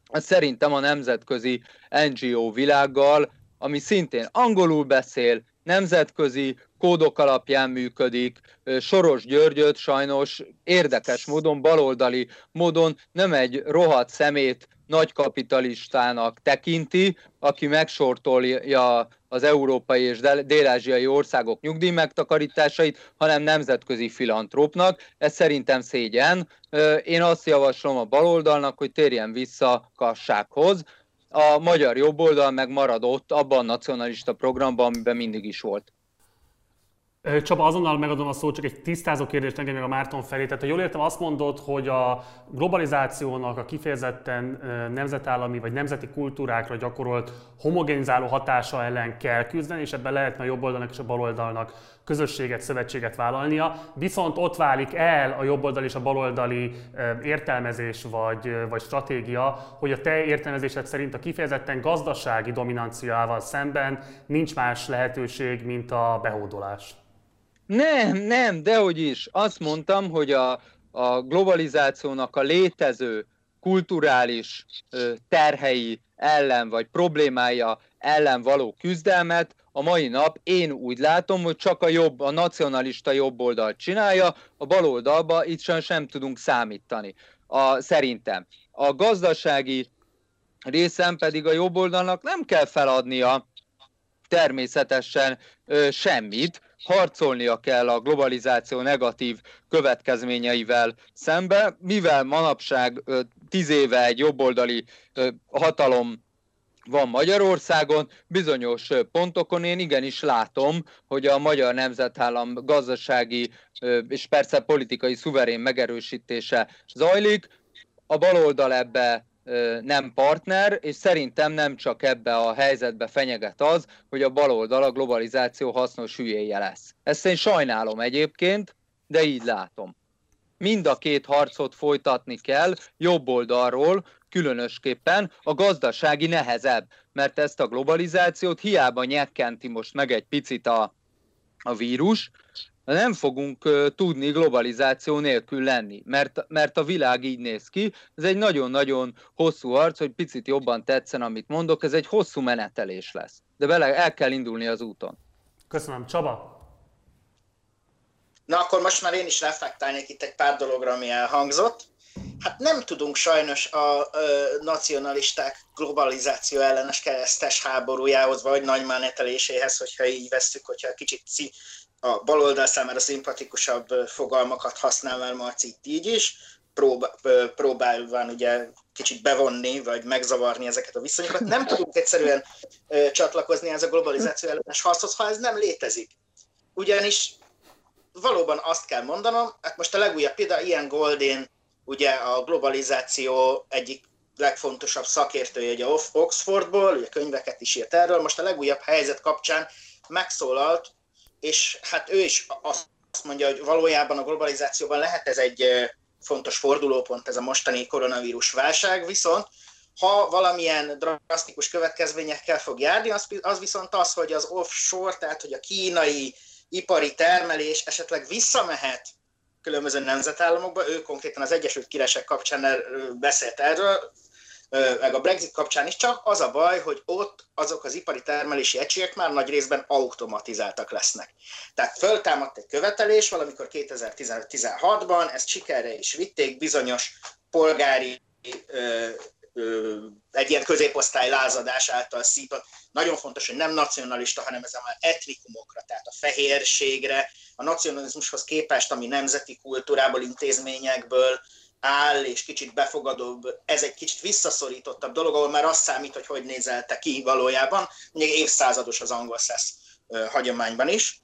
az szerintem a nemzetközi NGO világgal, ami szintén angolul beszél, nemzetközi kódok alapján működik. Soros Györgyöt sajnos érdekes módon, baloldali módon nem egy rohadt szemét nagykapitalistának tekinti, aki megsortolja az európai és dél-ázsiai országok nyugdíj megtakarításait, hanem nemzetközi filantrópnak. Ez szerintem szégyen. Én azt javaslom a baloldalnak, hogy térjen vissza kassághoz. A magyar jobboldal meg maradott abban a nacionalista programban, amiben mindig is volt. Csaba, azonnal megadom a szót, csak egy tisztázó kérdést engem meg a Márton felé. Tehát, ha jól értem, azt mondod, hogy a globalizációnak a kifejezetten nemzetállami vagy nemzeti kultúrákra gyakorolt homogenizáló hatása ellen kell küzdeni, és ebben lehetne a jobboldalnak és a baloldalnak közösséget, szövetséget vállalnia. Viszont ott válik el a jobboldali és a baloldali értelmezés vagy, vagy stratégia, hogy a te értelmezésed szerint a kifejezetten gazdasági dominanciával szemben nincs más lehetőség, mint a behódolás. Nem, nem, dehogy is. Azt mondtam, hogy a, a globalizációnak a létező kulturális terhei ellen, vagy problémája ellen való küzdelmet a mai nap én úgy látom, hogy csak a jobb, a nacionalista jobb oldalt csinálja, a bal oldalba itt sem, sem tudunk számítani. A, szerintem. A gazdasági részen pedig a jobb oldalnak nem kell feladnia természetesen ö, semmit, harcolnia kell a globalizáció negatív következményeivel szembe, mivel manapság tíz éve egy jobboldali hatalom van Magyarországon, bizonyos pontokon én igenis látom, hogy a magyar nemzetállam gazdasági és persze politikai szuverén megerősítése zajlik, a baloldal ebbe nem partner, és szerintem nem csak ebbe a helyzetbe fenyeget az, hogy a baloldal a globalizáció hasznos hülyéje lesz. Ezt én sajnálom egyébként, de így látom. mind a két harcot folytatni kell jobb oldalról, különösképpen a gazdasági nehezebb, mert ezt a globalizációt hiába nyekkenti most meg egy picit a, a vírus, nem fogunk tudni globalizáció nélkül lenni, mert, mert a világ így néz ki. Ez egy nagyon-nagyon hosszú arc, hogy picit jobban tetszen, amit mondok, ez egy hosszú menetelés lesz. De bele el kell indulni az úton. Köszönöm. Csaba? Na akkor most már én is reflektálnék itt egy pár dologra, ami elhangzott. Hát nem tudunk sajnos a ö, nacionalisták globalizáció ellenes keresztes háborújához, vagy nagy máneteléséhez, hogyha így vesztük, hogyha kicsit a baloldal számára szimpatikusabb fogalmakat használ már Marci így is, próbál, próbálván ugye kicsit bevonni, vagy megzavarni ezeket a viszonyokat. Nem tudunk egyszerűen csatlakozni ez a globalizáció ellenes harchoz, ha ez nem létezik. Ugyanis valóban azt kell mondanom, hát most a legújabb példa, ilyen Goldén, ugye a globalizáció egyik legfontosabb szakértője ugye Oxfordból, ugye könyveket is írt erről, most a legújabb helyzet kapcsán megszólalt és hát ő is azt mondja, hogy valójában a globalizációban lehet ez egy fontos fordulópont, ez a mostani koronavírus válság, viszont ha valamilyen drasztikus következményekkel fog járni, az, az viszont az, hogy az offshore, tehát hogy a kínai ipari termelés esetleg visszamehet különböző nemzetállamokba, ő konkrétan az Egyesült Királyság kapcsán beszélt erről, meg a Brexit kapcsán is, csak az a baj, hogy ott azok az ipari termelési egységek már nagy részben automatizáltak lesznek. Tehát föltámadt egy követelés valamikor 2015-16-ban, ezt sikerre is vitték, bizonyos polgári ö, ö, egy ilyen középosztály lázadás által szított. Nagyon fontos, hogy nem nacionalista, hanem ez már etnikumokra, tehát a fehérségre, a nacionalizmushoz képest, ami nemzeti kultúrából, intézményekből, áll, és kicsit befogadóbb, ez egy kicsit visszaszorítottabb dolog, ahol már azt számít, hogy hogy nézelte ki valójában, még évszázados az angol szesz hagyományban is,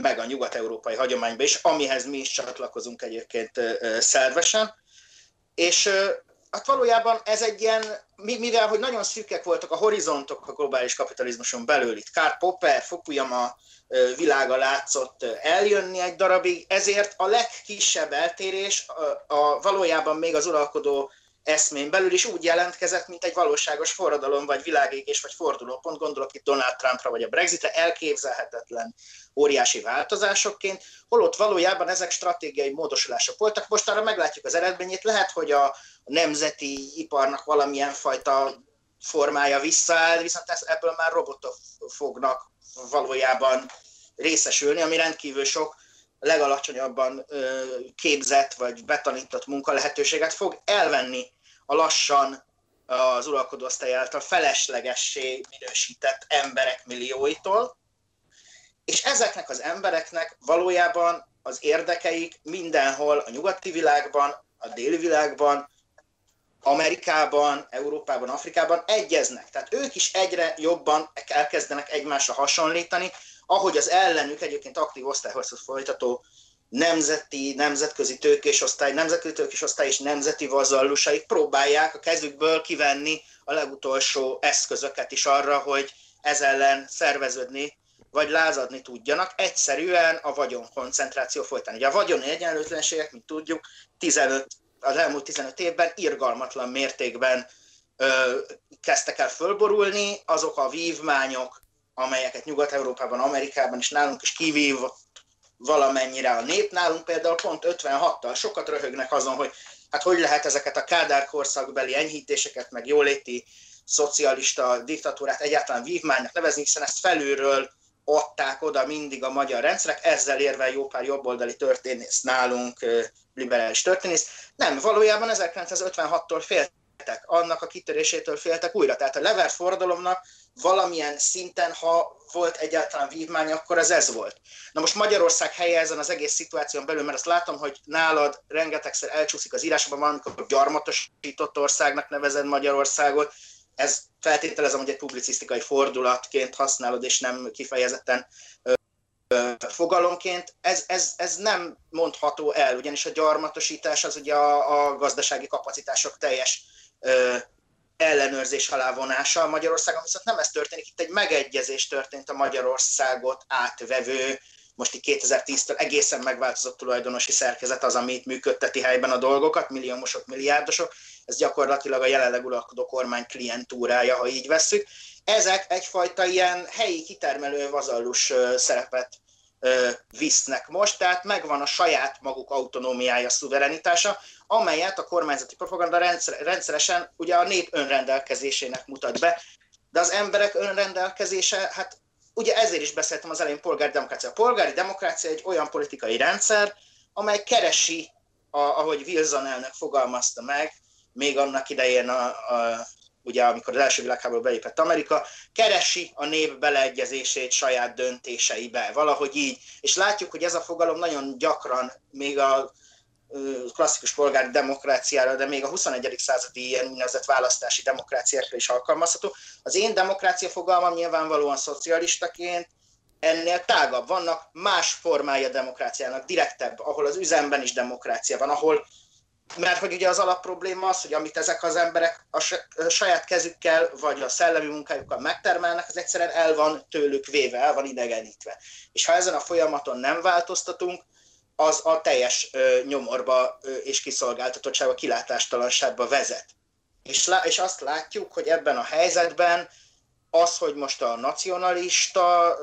meg a nyugat-európai hagyományban is, amihez mi is csatlakozunk egyébként szervesen. És hát valójában ez egy ilyen, mivel hogy nagyon szűkek voltak a horizontok a globális kapitalizmuson belül, itt Karl Popper, Fukuyama világa látszott eljönni egy darabig, ezért a legkisebb eltérés a, a valójában még az uralkodó eszmén belül is úgy jelentkezett, mint egy valóságos forradalom, vagy világégés, vagy fordulópont, gondolok itt Donald Trumpra, vagy a Brexitre, elképzelhetetlen óriási változásokként, holott valójában ezek stratégiai módosulások voltak. Most arra meglátjuk az eredményét, lehet, hogy a nemzeti iparnak valamilyen fajta formája visszaáll, viszont ebből már robotok fognak valójában részesülni, ami rendkívül sok legalacsonyabban képzett vagy betanított munkalehetőséget fog elvenni a lassan az uralkodóosztály által feleslegessé minősített emberek millióitól, és ezeknek az embereknek valójában az érdekeik mindenhol a nyugati világban, a déli világban, Amerikában, Európában, Afrikában egyeznek. Tehát ők is egyre jobban elkezdenek egymásra hasonlítani, ahogy az ellenük egyébként aktív osztályhoz folytató nemzeti, nemzetközi tőkésosztály, nemzetközi tőkésosztály és nemzeti vazallusaik próbálják a kezükből kivenni a legutolsó eszközöket is arra, hogy ez ellen szerveződni vagy lázadni tudjanak, egyszerűen a vagyon koncentráció folytán. Ugye a vagyoni egyenlőtlenségek, mint tudjuk, 15, az elmúlt 15 évben irgalmatlan mértékben ö, kezdtek el fölborulni, azok a vívmányok, amelyeket Nyugat-Európában, Amerikában is nálunk is kivív valamennyire a nép. Nálunk például pont 56-tal sokat röhögnek azon, hogy hát hogy lehet ezeket a Kádár korszakbeli enyhítéseket, meg jóléti szocialista diktatúrát egyáltalán vívmánynak nevezni, hiszen ezt felülről adták oda mindig a magyar rendszerek, ezzel érve jó pár jobboldali történész nálunk, liberális történész. Nem, valójában 1956-tól féltek, annak a kitörésétől féltek újra. Tehát a levert forradalomnak valamilyen szinten, ha volt egyáltalán vívmány, akkor ez ez volt. Na most Magyarország helye ezen az egész szituáción belül, mert azt látom, hogy nálad rengetegszer elcsúszik az írásban, amikor gyarmatosított országnak nevezed Magyarországot, ez feltételezem, hogy egy publicisztikai fordulatként használod, és nem kifejezetten fogalomként, ez, ez, ez nem mondható el, ugyanis a gyarmatosítás az ugye a, a gazdasági kapacitások teljes ellenőrzés alá vonása Magyarországon, viszont nem ez történik, itt egy megegyezés történt a Magyarországot átvevő most így 2010-től egészen megváltozott tulajdonosi szerkezet az, amit működteti helyben a dolgokat, milliómosok, milliárdosok, ez gyakorlatilag a jelenleg uralkodó kormány klientúrája, ha így vesszük. Ezek egyfajta ilyen helyi kitermelő vazallus szerepet visznek most, tehát megvan a saját maguk autonómiája, szuverenitása, amelyet a kormányzati propaganda rendszer, rendszeresen ugye a nép önrendelkezésének mutat be, de az emberek önrendelkezése, hát ugye ezért is beszéltem az elején polgári demokrácia. A polgári demokrácia egy olyan politikai rendszer, amely keresi, a, ahogy Wilson elnök fogalmazta meg, még annak idején a, a ugye amikor az első világháború belépett Amerika, keresi a nép beleegyezését saját döntéseibe, valahogy így. És látjuk, hogy ez a fogalom nagyon gyakran, még a klasszikus polgári demokráciára, de még a 21. századi ilyen úgynevezett választási demokráciákra is alkalmazható. Az én demokrácia fogalmam nyilvánvalóan szocialistaként ennél tágabb. Vannak más formája demokráciának, direktebb, ahol az üzemben is demokrácia van, ahol mert hogy ugye az alapprobléma az, hogy amit ezek az emberek a saját kezükkel, vagy a szellemi munkájukkal megtermelnek, az egyszerűen el van tőlük véve, el van idegenítve. És ha ezen a folyamaton nem változtatunk, az a teljes nyomorba és kiszolgáltatottságba, kilátástalanságba vezet. És, lá, és azt látjuk, hogy ebben a helyzetben az, hogy most a nacionalista,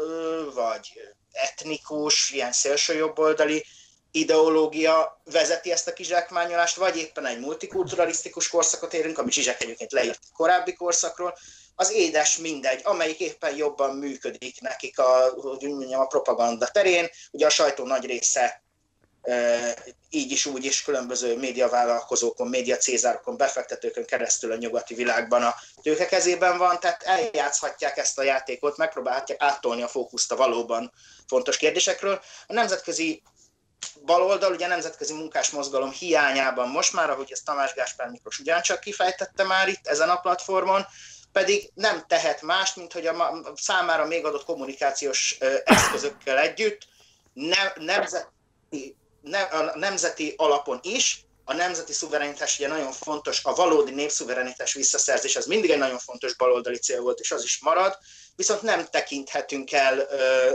vagy etnikus, ilyen szélsőjobboldali ideológia vezeti ezt a kizsákmányolást, vagy éppen egy multikulturalisztikus korszakot érünk, ami Zsizsek egyébként leírt korábbi korszakról, az édes mindegy, amelyik éppen jobban működik nekik a, mondjam, a propaganda terén. Ugye a sajtó nagy része így is, úgy is különböző médiavállalkozókon, média cézárokon, befektetőkön keresztül a nyugati világban a tőke kezében van, tehát eljátszhatják ezt a játékot, megpróbálhatják áttolni a fókuszt a valóban fontos kérdésekről. A nemzetközi baloldal, ugye nemzetközi munkás mozgalom hiányában most már, ahogy ezt Tamás Gáspár Miklós ugyancsak kifejtette már itt ezen a platformon, pedig nem tehet mást, mint hogy a számára még adott kommunikációs eszközökkel együtt ne, nemzeti, ne, a nemzeti alapon is, a nemzeti szuverenitás ugye nagyon fontos, a valódi népszuverenitás visszaszerzés, az mindig egy nagyon fontos baloldali cél volt, és az is marad, viszont nem tekinthetünk el ö,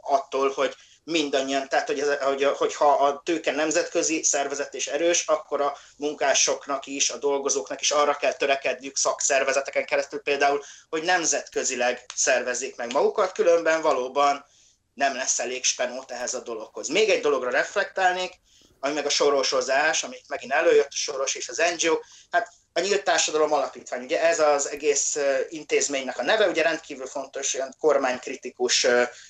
attól, hogy mindannyian, tehát hogy, ez, hogy, hogyha a tőke nemzetközi szervezet és erős, akkor a munkásoknak is, a dolgozóknak is arra kell törekedniük szakszervezeteken keresztül például, hogy nemzetközileg szervezzék meg magukat, különben valóban nem lesz elég spenót ehhez a dologhoz. Még egy dologra reflektálnék, ami meg a sorosozás, amit megint előjött, a soros és az NGO, hát a Nyílt Társadalom Alapítvány. Ugye ez az egész intézménynek a neve, ugye rendkívül fontos, olyan kormánykritikus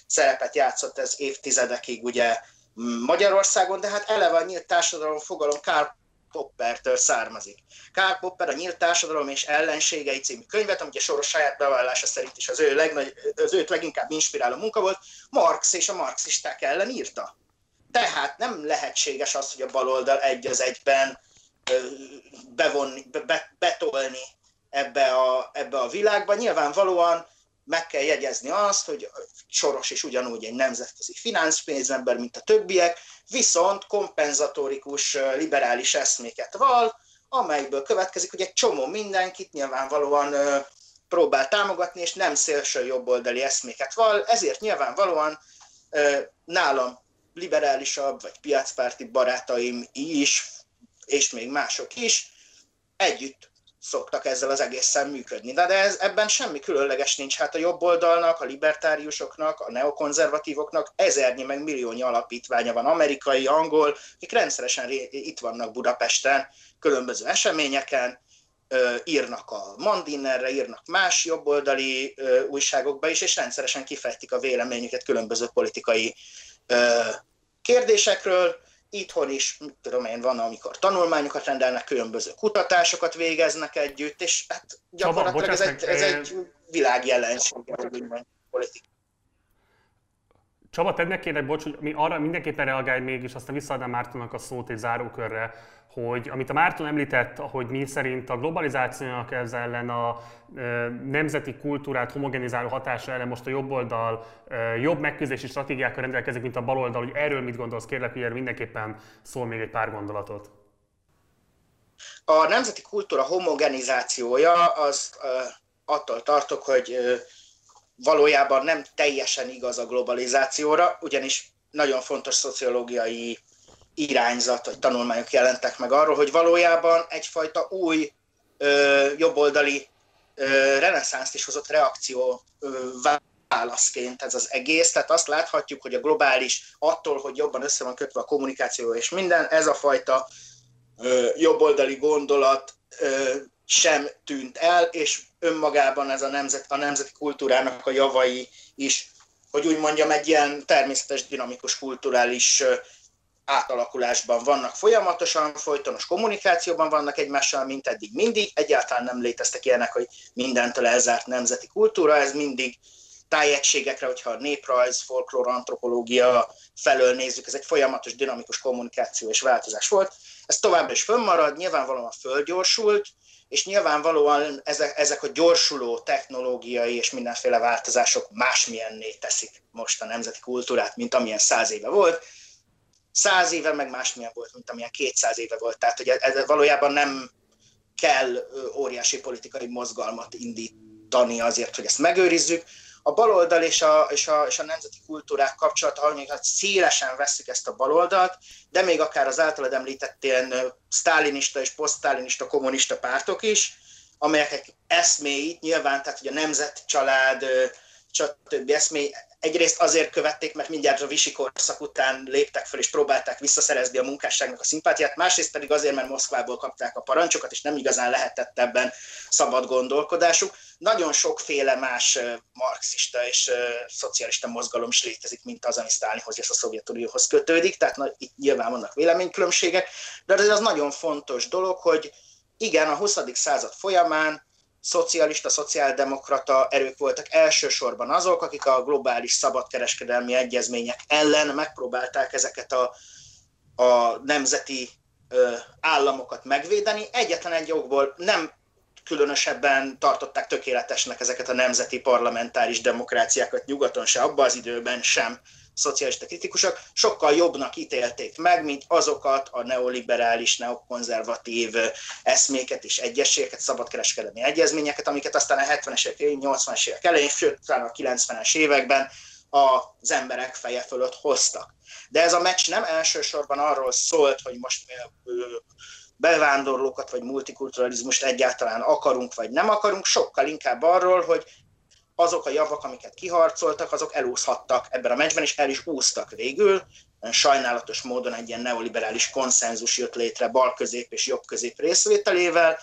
szerepet játszott ez évtizedekig ugye Magyarországon, de hát eleve a Nyílt Társadalom fogalom Karl Poppertől származik. Karl Popper a Nyílt Társadalom és ellenségei című könyvet, amit a Soros saját bevallása szerint is az ő legnagy, az őt leginkább inspiráló munka volt, Marx és a marxisták ellen írta. Tehát nem lehetséges az, hogy a baloldal egy az egyben bevonni, be, betolni ebbe a, ebbe a világba. Nyilvánvalóan meg kell jegyezni azt, hogy Soros is ugyanúgy egy nemzetközi finanszpénzember, mint a többiek, viszont kompenzatórikus liberális eszméket val, amelyből következik, hogy egy csomó mindenkit nyilvánvalóan próbál támogatni, és nem szélső jobboldali eszméket val, ezért nyilvánvalóan nálam liberálisabb vagy piacpárti barátaim is és még mások is együtt szoktak ezzel az egészen működni. De, de ez, ebben semmi különleges nincs. Hát a jobb oldalnak, a libertáriusoknak, a neokonzervatívoknak ezernyi meg milliónyi alapítványa van, amerikai, angol, akik rendszeresen itt vannak Budapesten, különböző eseményeken, írnak a Mandinnerre, írnak más jobboldali újságokba is, és rendszeresen kifejtik a véleményüket különböző politikai kérdésekről, itthon is, mit tudom én, van, amikor tanulmányokat rendelnek, különböző kutatásokat végeznek együtt, és hát gyakorlatilag Csaba, ez, egy, ez egy világjelenség, politika. Csaba, tedd kérlek, bocs, hogy mi arra mindenképpen reagálj mégis, aztán visszaadnám Mártonnak a szót egy zárókörre, hogy amit a Márton említett, hogy mi szerint a globalizációnak ez ellen a nemzeti kultúrát homogenizáló hatása ellen most a jobb oldal jobb megküzdési stratégiákkal rendelkezik, mint a bal oldal, hogy erről mit gondolsz, kérlek, hogy erről mindenképpen szól még egy pár gondolatot. A nemzeti kultúra homogenizációja az attól tartok, hogy valójában nem teljesen igaz a globalizációra, ugyanis nagyon fontos szociológiai irányzat vagy tanulmányok jelentek meg arról, hogy valójában egyfajta új ö, jobboldali ö, reneszánszt is hozott reakció ö, válaszként ez az egész. Tehát azt láthatjuk, hogy a globális, attól, hogy jobban össze van kötve a kommunikáció és minden, ez a fajta ö, jobboldali gondolat ö, sem tűnt el, és önmagában ez a, nemzet, a nemzeti kultúrának a javai is, hogy úgy mondjam, egy ilyen természetes, dinamikus, kulturális átalakulásban vannak folyamatosan, folytonos kommunikációban vannak egymással, mint eddig mindig. Egyáltalán nem léteztek ilyenek, hogy mindentől elzárt nemzeti kultúra, ez mindig tájegységekre, hogyha a néprajz, folklór, antropológia felől nézzük, ez egy folyamatos, dinamikus kommunikáció és változás volt. Ez továbbra is fönnmarad, nyilvánvalóan fölgyorsult, és nyilvánvalóan ezek, ezek a gyorsuló technológiai és mindenféle változások másmilyenné teszik most a nemzeti kultúrát, mint amilyen száz éve volt. Száz éve meg másmilyen volt, mint amilyen kétszáz éve volt. Tehát, hogy ez valójában nem kell óriási politikai mozgalmat indítani azért, hogy ezt megőrizzük, a baloldal és a, és a, és a nemzeti kultúrák kapcsolata, hogy hát szélesen veszük ezt a baloldalt, de még akár az általad említett ilyen sztálinista és posztsztálinista kommunista pártok is, amelyek eszméit nyilván, tehát hogy a nemzetcsalád, stb. eszmély egyrészt azért követték, mert mindjárt a visi korszak után léptek fel és próbálták visszaszerezni a munkásságnak a szimpátiát, másrészt pedig azért, mert Moszkvából kapták a parancsokat, és nem igazán lehetett ebben szabad gondolkodásuk. Nagyon sokféle más marxista és szocialista mozgalom is létezik, mint az, ami Sztálinhoz és a Szovjetunióhoz kötődik, tehát na, itt nyilván vannak véleménykülönbségek, de ez az nagyon fontos dolog, hogy igen, a 20. század folyamán szocialista, szociáldemokrata erők voltak elsősorban azok, akik a globális szabadkereskedelmi egyezmények ellen megpróbálták ezeket a, a nemzeti ö, államokat megvédeni. Egyetlen egy okból nem különösebben tartották tökéletesnek ezeket a nemzeti parlamentáris demokráciákat nyugaton se, abban az időben sem szocialista kritikusok sokkal jobbnak ítélték meg, mint azokat a neoliberális, neokonzervatív eszméket és egyességeket, szabadkereskedelmi egyezményeket, amiket aztán a 70-es évek, 80-es évek elején, sőt, a 90-es években az emberek feje fölött hoztak. De ez a meccs nem elsősorban arról szólt, hogy most bevándorlókat vagy multikulturalizmust egyáltalán akarunk vagy nem akarunk, sokkal inkább arról, hogy azok a javak, amiket kiharcoltak, azok elúszhattak ebben a meccsben, és el is úsztak végül. Sajnálatos módon egy ilyen neoliberális konszenzus jött létre bal-közép és jobb-közép részvételével,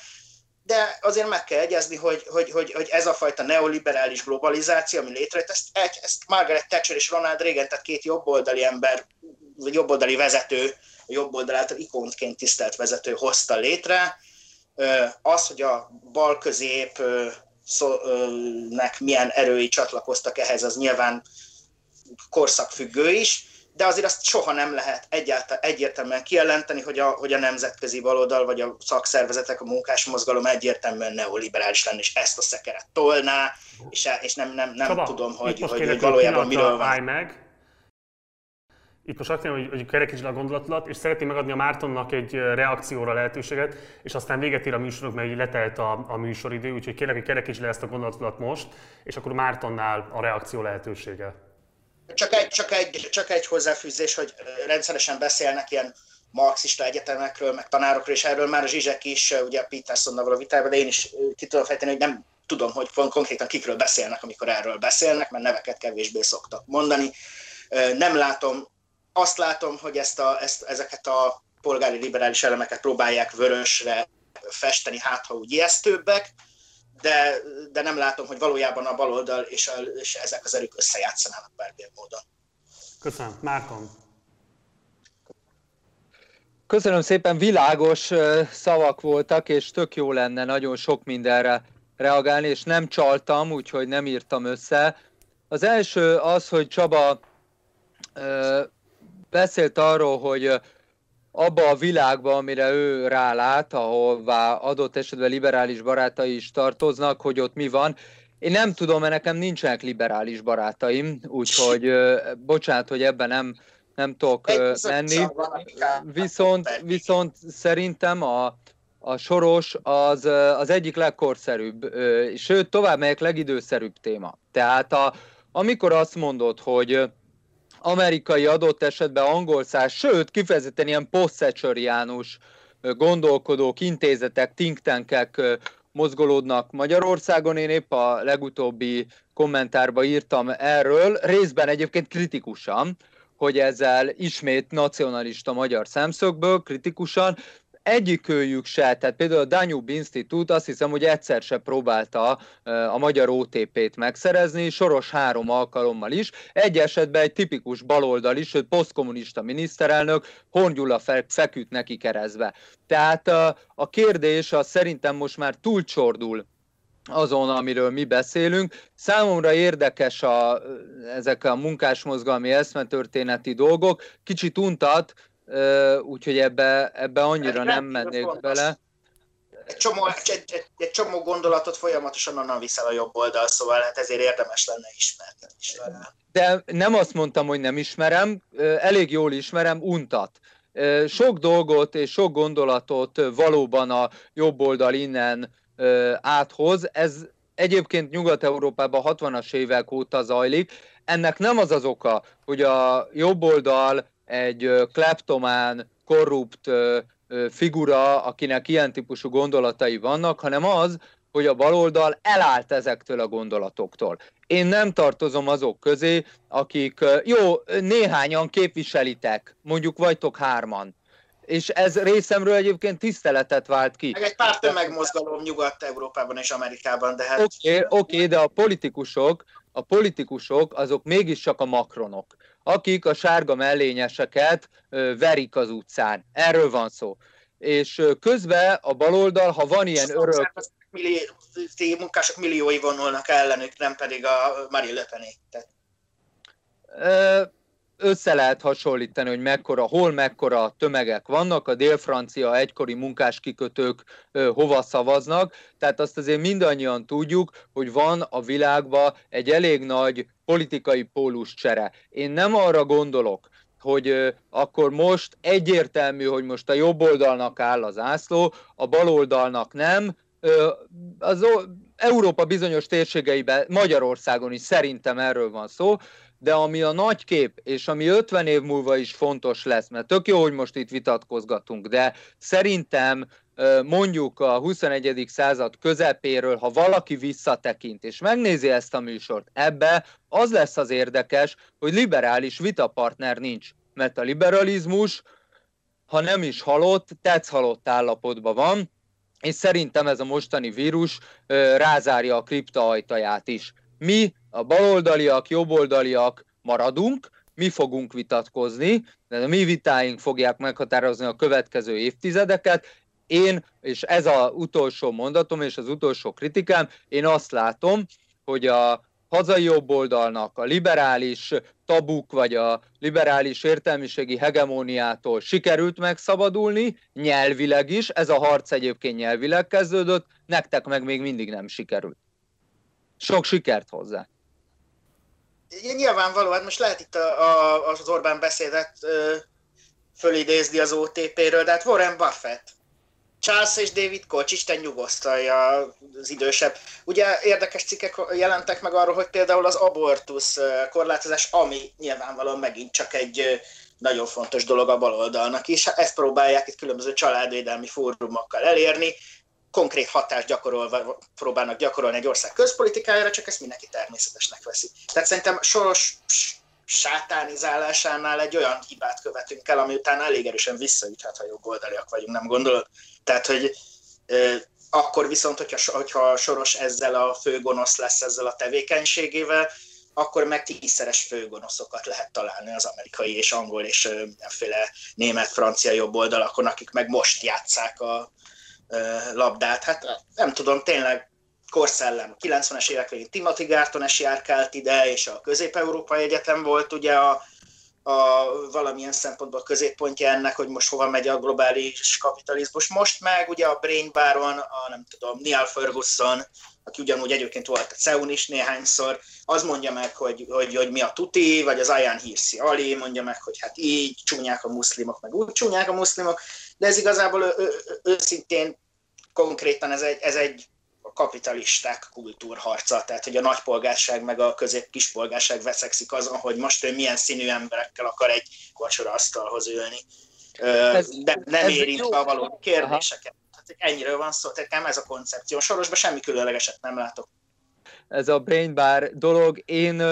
de azért meg kell egyezni, hogy, hogy, hogy, hogy ez a fajta neoliberális globalizáció, ami létrejött, ezt, ezt Margaret Thatcher és Ronald Reagan, tehát két jobboldali ember, vagy jobboldali vezető, jobboldal által ikontként tisztelt vezető hozta létre. Az, hogy a bal-közép nek milyen erői csatlakoztak ehhez, az nyilván korszakfüggő is, de azért azt soha nem lehet egyáltalán egyértelműen kijelenteni, hogy a, hogy a nemzetközi baloldal vagy a szakszervezetek, a munkásmozgalom egyértelműen neoliberális lenne, és ezt a szekeret tolná, és, és nem, nem, nem Csaba, tudom, hogy, hogy, hogy valójában miről van. meg, itt most azt hogy, hogy kerekítsd a gondolatodat, és szeretném megadni a Mártonnak egy reakcióra lehetőséget, és aztán véget ér a műsorunk, mert így letelt a, a műsoridő, úgyhogy kérlek, hogy kerekítsd le ezt a gondolatodat most, és akkor Mártonnál a reakció lehetősége. Csak egy, csak, egy, csak egy hozzáfűzés, hogy rendszeresen beszélnek ilyen marxista egyetemekről, meg tanárokról, és erről már a Zsizsek is, ugye Petersonnal való vitában, de én is ki tudom fejteni, hogy nem tudom, hogy konkrétan kikről beszélnek, amikor erről beszélnek, mert neveket kevésbé szoktak mondani. Nem látom azt látom, hogy ezt a, ezt, ezeket a polgári liberális elemeket próbálják vörösre festeni, hát ha úgy ijesztőbbek, de, de nem látom, hogy valójában a baloldal és, a, és ezek az erők összejátszanának bármilyen módon. Köszönöm. Márton. Köszönöm szépen, világos szavak voltak, és tök jó lenne nagyon sok mindenre reagálni, és nem csaltam, úgyhogy nem írtam össze. Az első az, hogy Csaba beszélt arról, hogy abba a világba, amire ő rálát, ahová adott esetben liberális barátai is tartoznak, hogy ott mi van. Én nem tudom, mert nekem nincsenek liberális barátaim, úgyhogy bocsánat, hogy ebben nem, nem tudok menni. Viszont, viszont szerintem a, a soros az, az egyik legkorszerűbb, sőt, tovább megyek legidőszerűbb téma. Tehát a, amikor azt mondod, hogy amerikai adott esetben angol száz, sőt, kifejezetten ilyen posztszecsorjánus gondolkodók, intézetek, think tankek mozgolódnak Magyarországon. Én épp a legutóbbi kommentárba írtam erről, részben egyébként kritikusan, hogy ezzel ismét nacionalista magyar szemszögből kritikusan, egyikőjük se, tehát például a Danube Institute azt hiszem, hogy egyszer se próbálta a magyar OTP-t megszerezni, soros három alkalommal is. Egy esetben egy tipikus baloldal is, hogy posztkommunista miniszterelnök Hongyula feküdt neki keresztbe. Tehát a, a kérdés az szerintem most már túlcsordul azon, amiről mi beszélünk. Számomra érdekes a, ezek a munkásmozgalmi eszmetörténeti dolgok. Kicsit untat, úgyhogy ebbe, ebbe annyira nem mennék bele. Egy csomó, egy, egy, egy csomó gondolatot folyamatosan onnan viszel a jobb oldal, szóval hát ezért érdemes lenne ismerni is De nem azt mondtam, hogy nem ismerem, elég jól ismerem, untat. Sok dolgot és sok gondolatot valóban a jobb oldal innen áthoz. Ez egyébként Nyugat-Európában 60-as évek óta zajlik. Ennek nem az az oka, hogy a jobb oldal egy kleptomán, korrupt figura, akinek ilyen típusú gondolatai vannak, hanem az, hogy a baloldal elállt ezektől a gondolatoktól. Én nem tartozom azok közé, akik, jó, néhányan képviselitek, mondjuk vagytok hárman, és ez részemről egyébként tiszteletet vált ki. Meg egy pár tömegmozgalom Nyugat-Európában és Amerikában, de hát... Oké, okay, okay, de a politikusok, a politikusok azok mégiscsak a makronok akik a sárga mellényeseket verik az utcán. Erről van szó. És közben a baloldal, ha van ilyen örök... Millió, munkások milliói vonulnak ellenük, nem pedig a Marie Le Penék össze lehet hasonlítani, hogy mekkora, hol mekkora tömegek vannak, a dél-francia egykori munkáskikötők ö, hova szavaznak, tehát azt azért mindannyian tudjuk, hogy van a világban egy elég nagy politikai pólus csere. Én nem arra gondolok, hogy akkor most egyértelmű, hogy most a jobb oldalnak áll az ászló, a bal oldalnak nem, az Európa bizonyos térségeiben, Magyarországon is szerintem erről van szó, de ami a nagy kép, és ami 50 év múlva is fontos lesz, mert tök jó, hogy most itt vitatkozgatunk, de szerintem mondjuk a 21. század közepéről, ha valaki visszatekint és megnézi ezt a műsort, ebbe az lesz az érdekes, hogy liberális vitapartner nincs, mert a liberalizmus, ha nem is halott, tetsz halott állapotban van, és szerintem ez a mostani vírus rázárja a kripta ajtaját is. Mi a baloldaliak, jobboldaliak maradunk, mi fogunk vitatkozni, de a mi vitáink fogják meghatározni a következő évtizedeket. Én, és ez az utolsó mondatom, és az utolsó kritikám, én azt látom, hogy a hazai jobboldalnak a liberális tabuk vagy a liberális értelmiségi hegemóniától sikerült megszabadulni, nyelvileg is, ez a harc egyébként nyelvileg kezdődött, nektek meg még mindig nem sikerült. Sok sikert hozzá! nyilvánvaló, hát most lehet itt a, a, az Orbán beszédet ö, fölidézni az OTP-ről, de hát Warren Buffett, Charles és David Koch, Isten nyugosztalja az idősebb. Ugye érdekes cikkek jelentek meg arról, hogy például az abortusz korlátozás, ami nyilvánvalóan megint csak egy nagyon fontos dolog a baloldalnak is. Ezt próbálják itt különböző családvédelmi fórumokkal elérni konkrét hatást gyakorolva próbálnak gyakorolni egy ország közpolitikájára, csak ezt mindenki természetesnek veszi. Tehát szerintem soros sátánizálásánál egy olyan hibát követünk el, ami után elég erősen visszaüthet, ha jobboldaliak vagyunk, nem gondolod? Tehát, hogy e, akkor viszont, hogyha, hogyha Soros ezzel a főgonosz lesz ezzel a tevékenységével, akkor meg tízszeres főgonoszokat lehet találni az amerikai és angol és mindenféle német, francia jobb oldalakon, akik meg most játszák a, labdát. Hát nem tudom, tényleg korszellem. 90-es évek végén Timothy Garton-es járkált ide, és a Közép-Európai Egyetem volt ugye a, a valamilyen szempontból középpontja ennek, hogy most hova megy a globális kapitalizmus. Most meg ugye a Brain Baron, a nem tudom, Neil Ferguson, aki ugyanúgy egyébként volt a CEUN is néhányszor, az mondja meg, hogy, hogy, hogy mi a tuti, vagy az Ayan Hirsi Ali mondja meg, hogy hát így csúnyák a muszlimok, meg úgy csúnyák a muszlimok, de ez igazából ő, ő, őszintén konkrétan ez egy, ez egy kapitalisták kultúrharca, tehát hogy a nagypolgárság meg a közép-kispolgárság veszekszik azon, hogy most ő milyen színű emberekkel akar egy vacsora asztalhoz ülni. Ez, De nem érintve a való kérdéseket. Tehát ennyire van szó, tehát nem ez a koncepció. Sorosban semmi különlegeset nem látok. Ez a brain bar dolog, én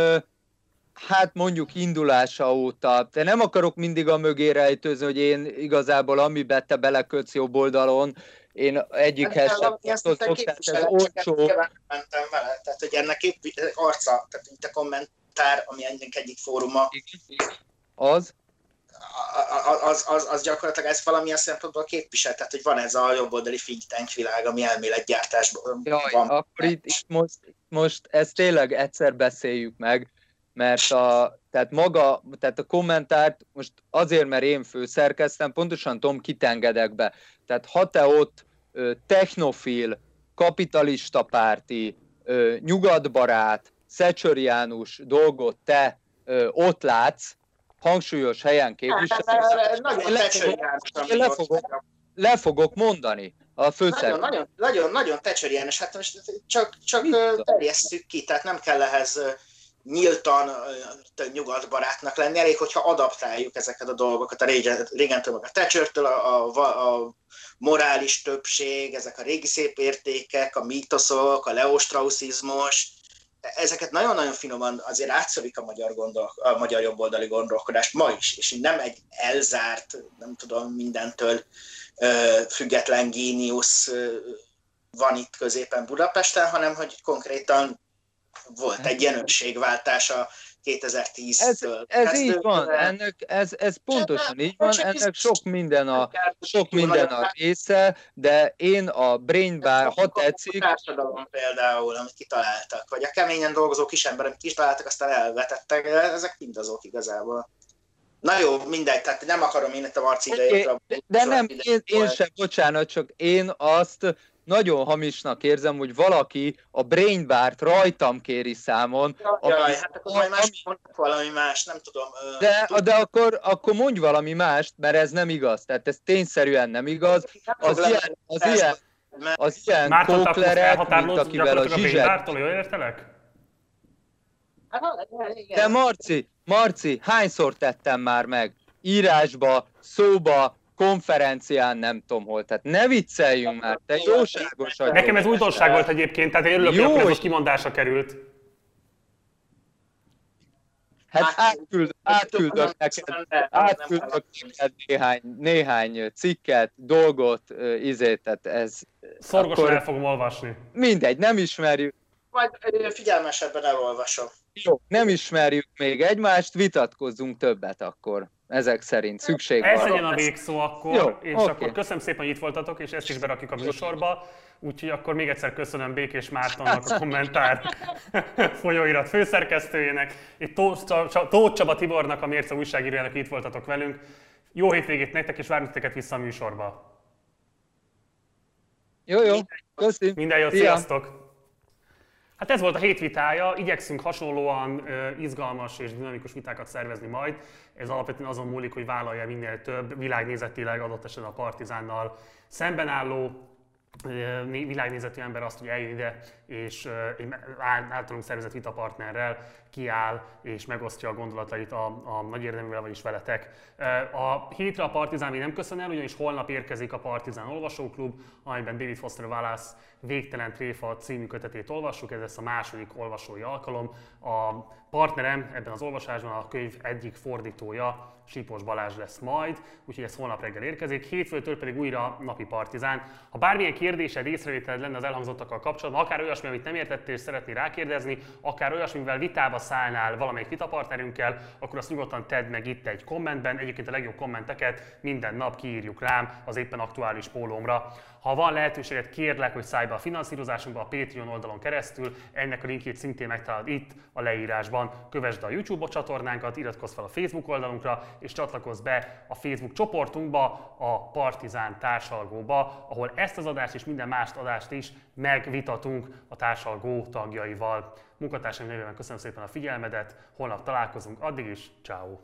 hát mondjuk indulása óta, de nem akarok mindig a mögé rejtőzni, hogy én igazából amiben te belekötsz jobb oldalon, én egyikhez sem tartozok, tehát ez olcsó. Mentem vele, tehát hogy ennek kép, arca, tehát itt a kommentár, ami ennek egyik fóruma. Az? Az, az, az gyakorlatilag ez valamilyen szempontból képvisel, tehát hogy van ez a jobboldali think tank világ, ami elméletgyártásban Jaj, van. akkor itt, itt most, most ezt tényleg egyszer beszéljük meg, mert a, tehát maga, tehát a kommentárt most azért, mert én főszerkeztem, pontosan tudom, kit engedek be. Tehát ha te ott ö, technofil, kapitalista párti, ö, nyugatbarát, szecsöriánus dolgot te ö, ott látsz, hangsúlyos helyen képviselsz, le, le, fogok, le fogok mondani a főszerkezet. Nagyon, nagyon, nagyon, nagyon tecsöriános, hát most csak, csak terjesszük ki, tehát nem kell ehhez nyíltan nyugatbarátnak lenni, elég, hogyha adaptáljuk ezeket a dolgokat a régen, régentől, a thatcher a, a, a morális többség, ezek a régi szép értékek, a mítoszok, a leostrauszizmus, ezeket nagyon-nagyon finoman azért átszövik a magyar, gondol, a magyar jobboldali gondolkodást ma is, és nem egy elzárt, nem tudom, mindentől független géniusz van itt középen Budapesten, hanem hogy konkrétan volt egy jelölségváltás a 2010-től. Ez, ez így van, ennek, ez, ez pontosan így van, ennek sok minden a, sok minden a része, de én a Brain Bar, ha tetszik... A társadalom például, amit kitaláltak, vagy a keményen dolgozó kis ember, amit kitaláltak, aztán elvetettek, ezek mind azok igazából. Na jó, mindegy, tehát nem akarom én itt a Marci idejét. De, de nem, én, én sem, bocsánat, csak én azt nagyon hamisnak érzem, hogy valaki a Brain Bar-t rajtam kéri számon. Jaj, ami, hát akkor majd más ami, valami más, nem tudom. De, de akkor, akkor mondj valami mást, mert ez nem igaz. Tehát ez tényszerűen nem igaz. Az ilyen, az ilyen, az ilyen kóklerek, mint akivel a zsizset... Mártól, jól értelek? Hát, de Marci, Marci, hányszor tettem már meg? Írásba, szóba, konferencián, nem tudom hol. Tehát ne vicceljünk már, te jóságos vagy. Nekem ez újdonság volt egyébként, tehát én örülök, hogy ez most kimondásra került. Hát átküld, átküldök neked, átküldök neked néhány, néhány cikket, dolgot, izét, tehát ez... Szorgosan el fogom olvasni. Mindegy, nem ismerjük. Majd figyelmesebben elolvasom. Jó, nem ismerjük még egymást, vitatkozzunk többet akkor ezek szerint szükség Ez van. Ez legyen a végszó akkor, Jó, és okay. akkor köszönöm szépen, hogy itt voltatok, és ezt is berakjuk a műsorba. Úgyhogy akkor még egyszer köszönöm Békés Mártonnak a kommentár folyóirat főszerkesztőjének, és Tóth Csaba Tibornak, a Mérce újságírójának, itt voltatok velünk. Jó hétvégét nektek, és várunk teket vissza a műsorba. Jó, jó. Köszönöm. Minden jót, sziasztok! Hát ez volt a hét vitája, igyekszünk hasonlóan izgalmas és dinamikus vitákat szervezni majd. Ez alapvetően azon múlik, hogy vállalja minél több világnézetileg adott esetben a Partizánnal szemben álló világnézetű ember azt, hogy eljön ide, és általunk szervezett vitapartnerrel kiáll és megosztja a gondolatait a, a nagy érdeművel, vagyis veletek. A hétre a Partizán még nem köszön el, ugyanis holnap érkezik a Partizán Olvasóklub, amelyben David Foster Wallace Végtelen Tréfa című kötetét olvassuk, ez lesz a második olvasói alkalom. A partnerem ebben az olvasásban a könyv egyik fordítója, Sipos Balázs lesz majd, úgyhogy ez holnap reggel érkezik. Hétfőtől pedig újra napi partizán. Ha bármilyen kérdésed, észrevételed lenne az elhangzottakkal kapcsolatban, akár olyasmi, amit nem értettél és szeretnél rákérdezni, akár olyasmivel vitába szállnál valamelyik vitapartnerünkkel, akkor azt nyugodtan tedd meg itt egy kommentben. Egyébként a legjobb kommenteket minden nap kiírjuk rám az éppen aktuális pólómra. Ha van lehetőséget, kérlek, hogy szállj be a finanszírozásunkba a Patreon oldalon keresztül, ennek a linkjét szintén megtalálod itt a leírásban. Kövesd a YouTube csatornánkat, iratkozz fel a Facebook oldalunkra, és csatlakozz be a Facebook csoportunkba, a Partizán társalgóba, ahol ezt az adást és minden más adást is megvitatunk a társalgó tagjaival. Munkatársaim nevében köszönöm szépen a figyelmedet, holnap találkozunk, addig is, ciao.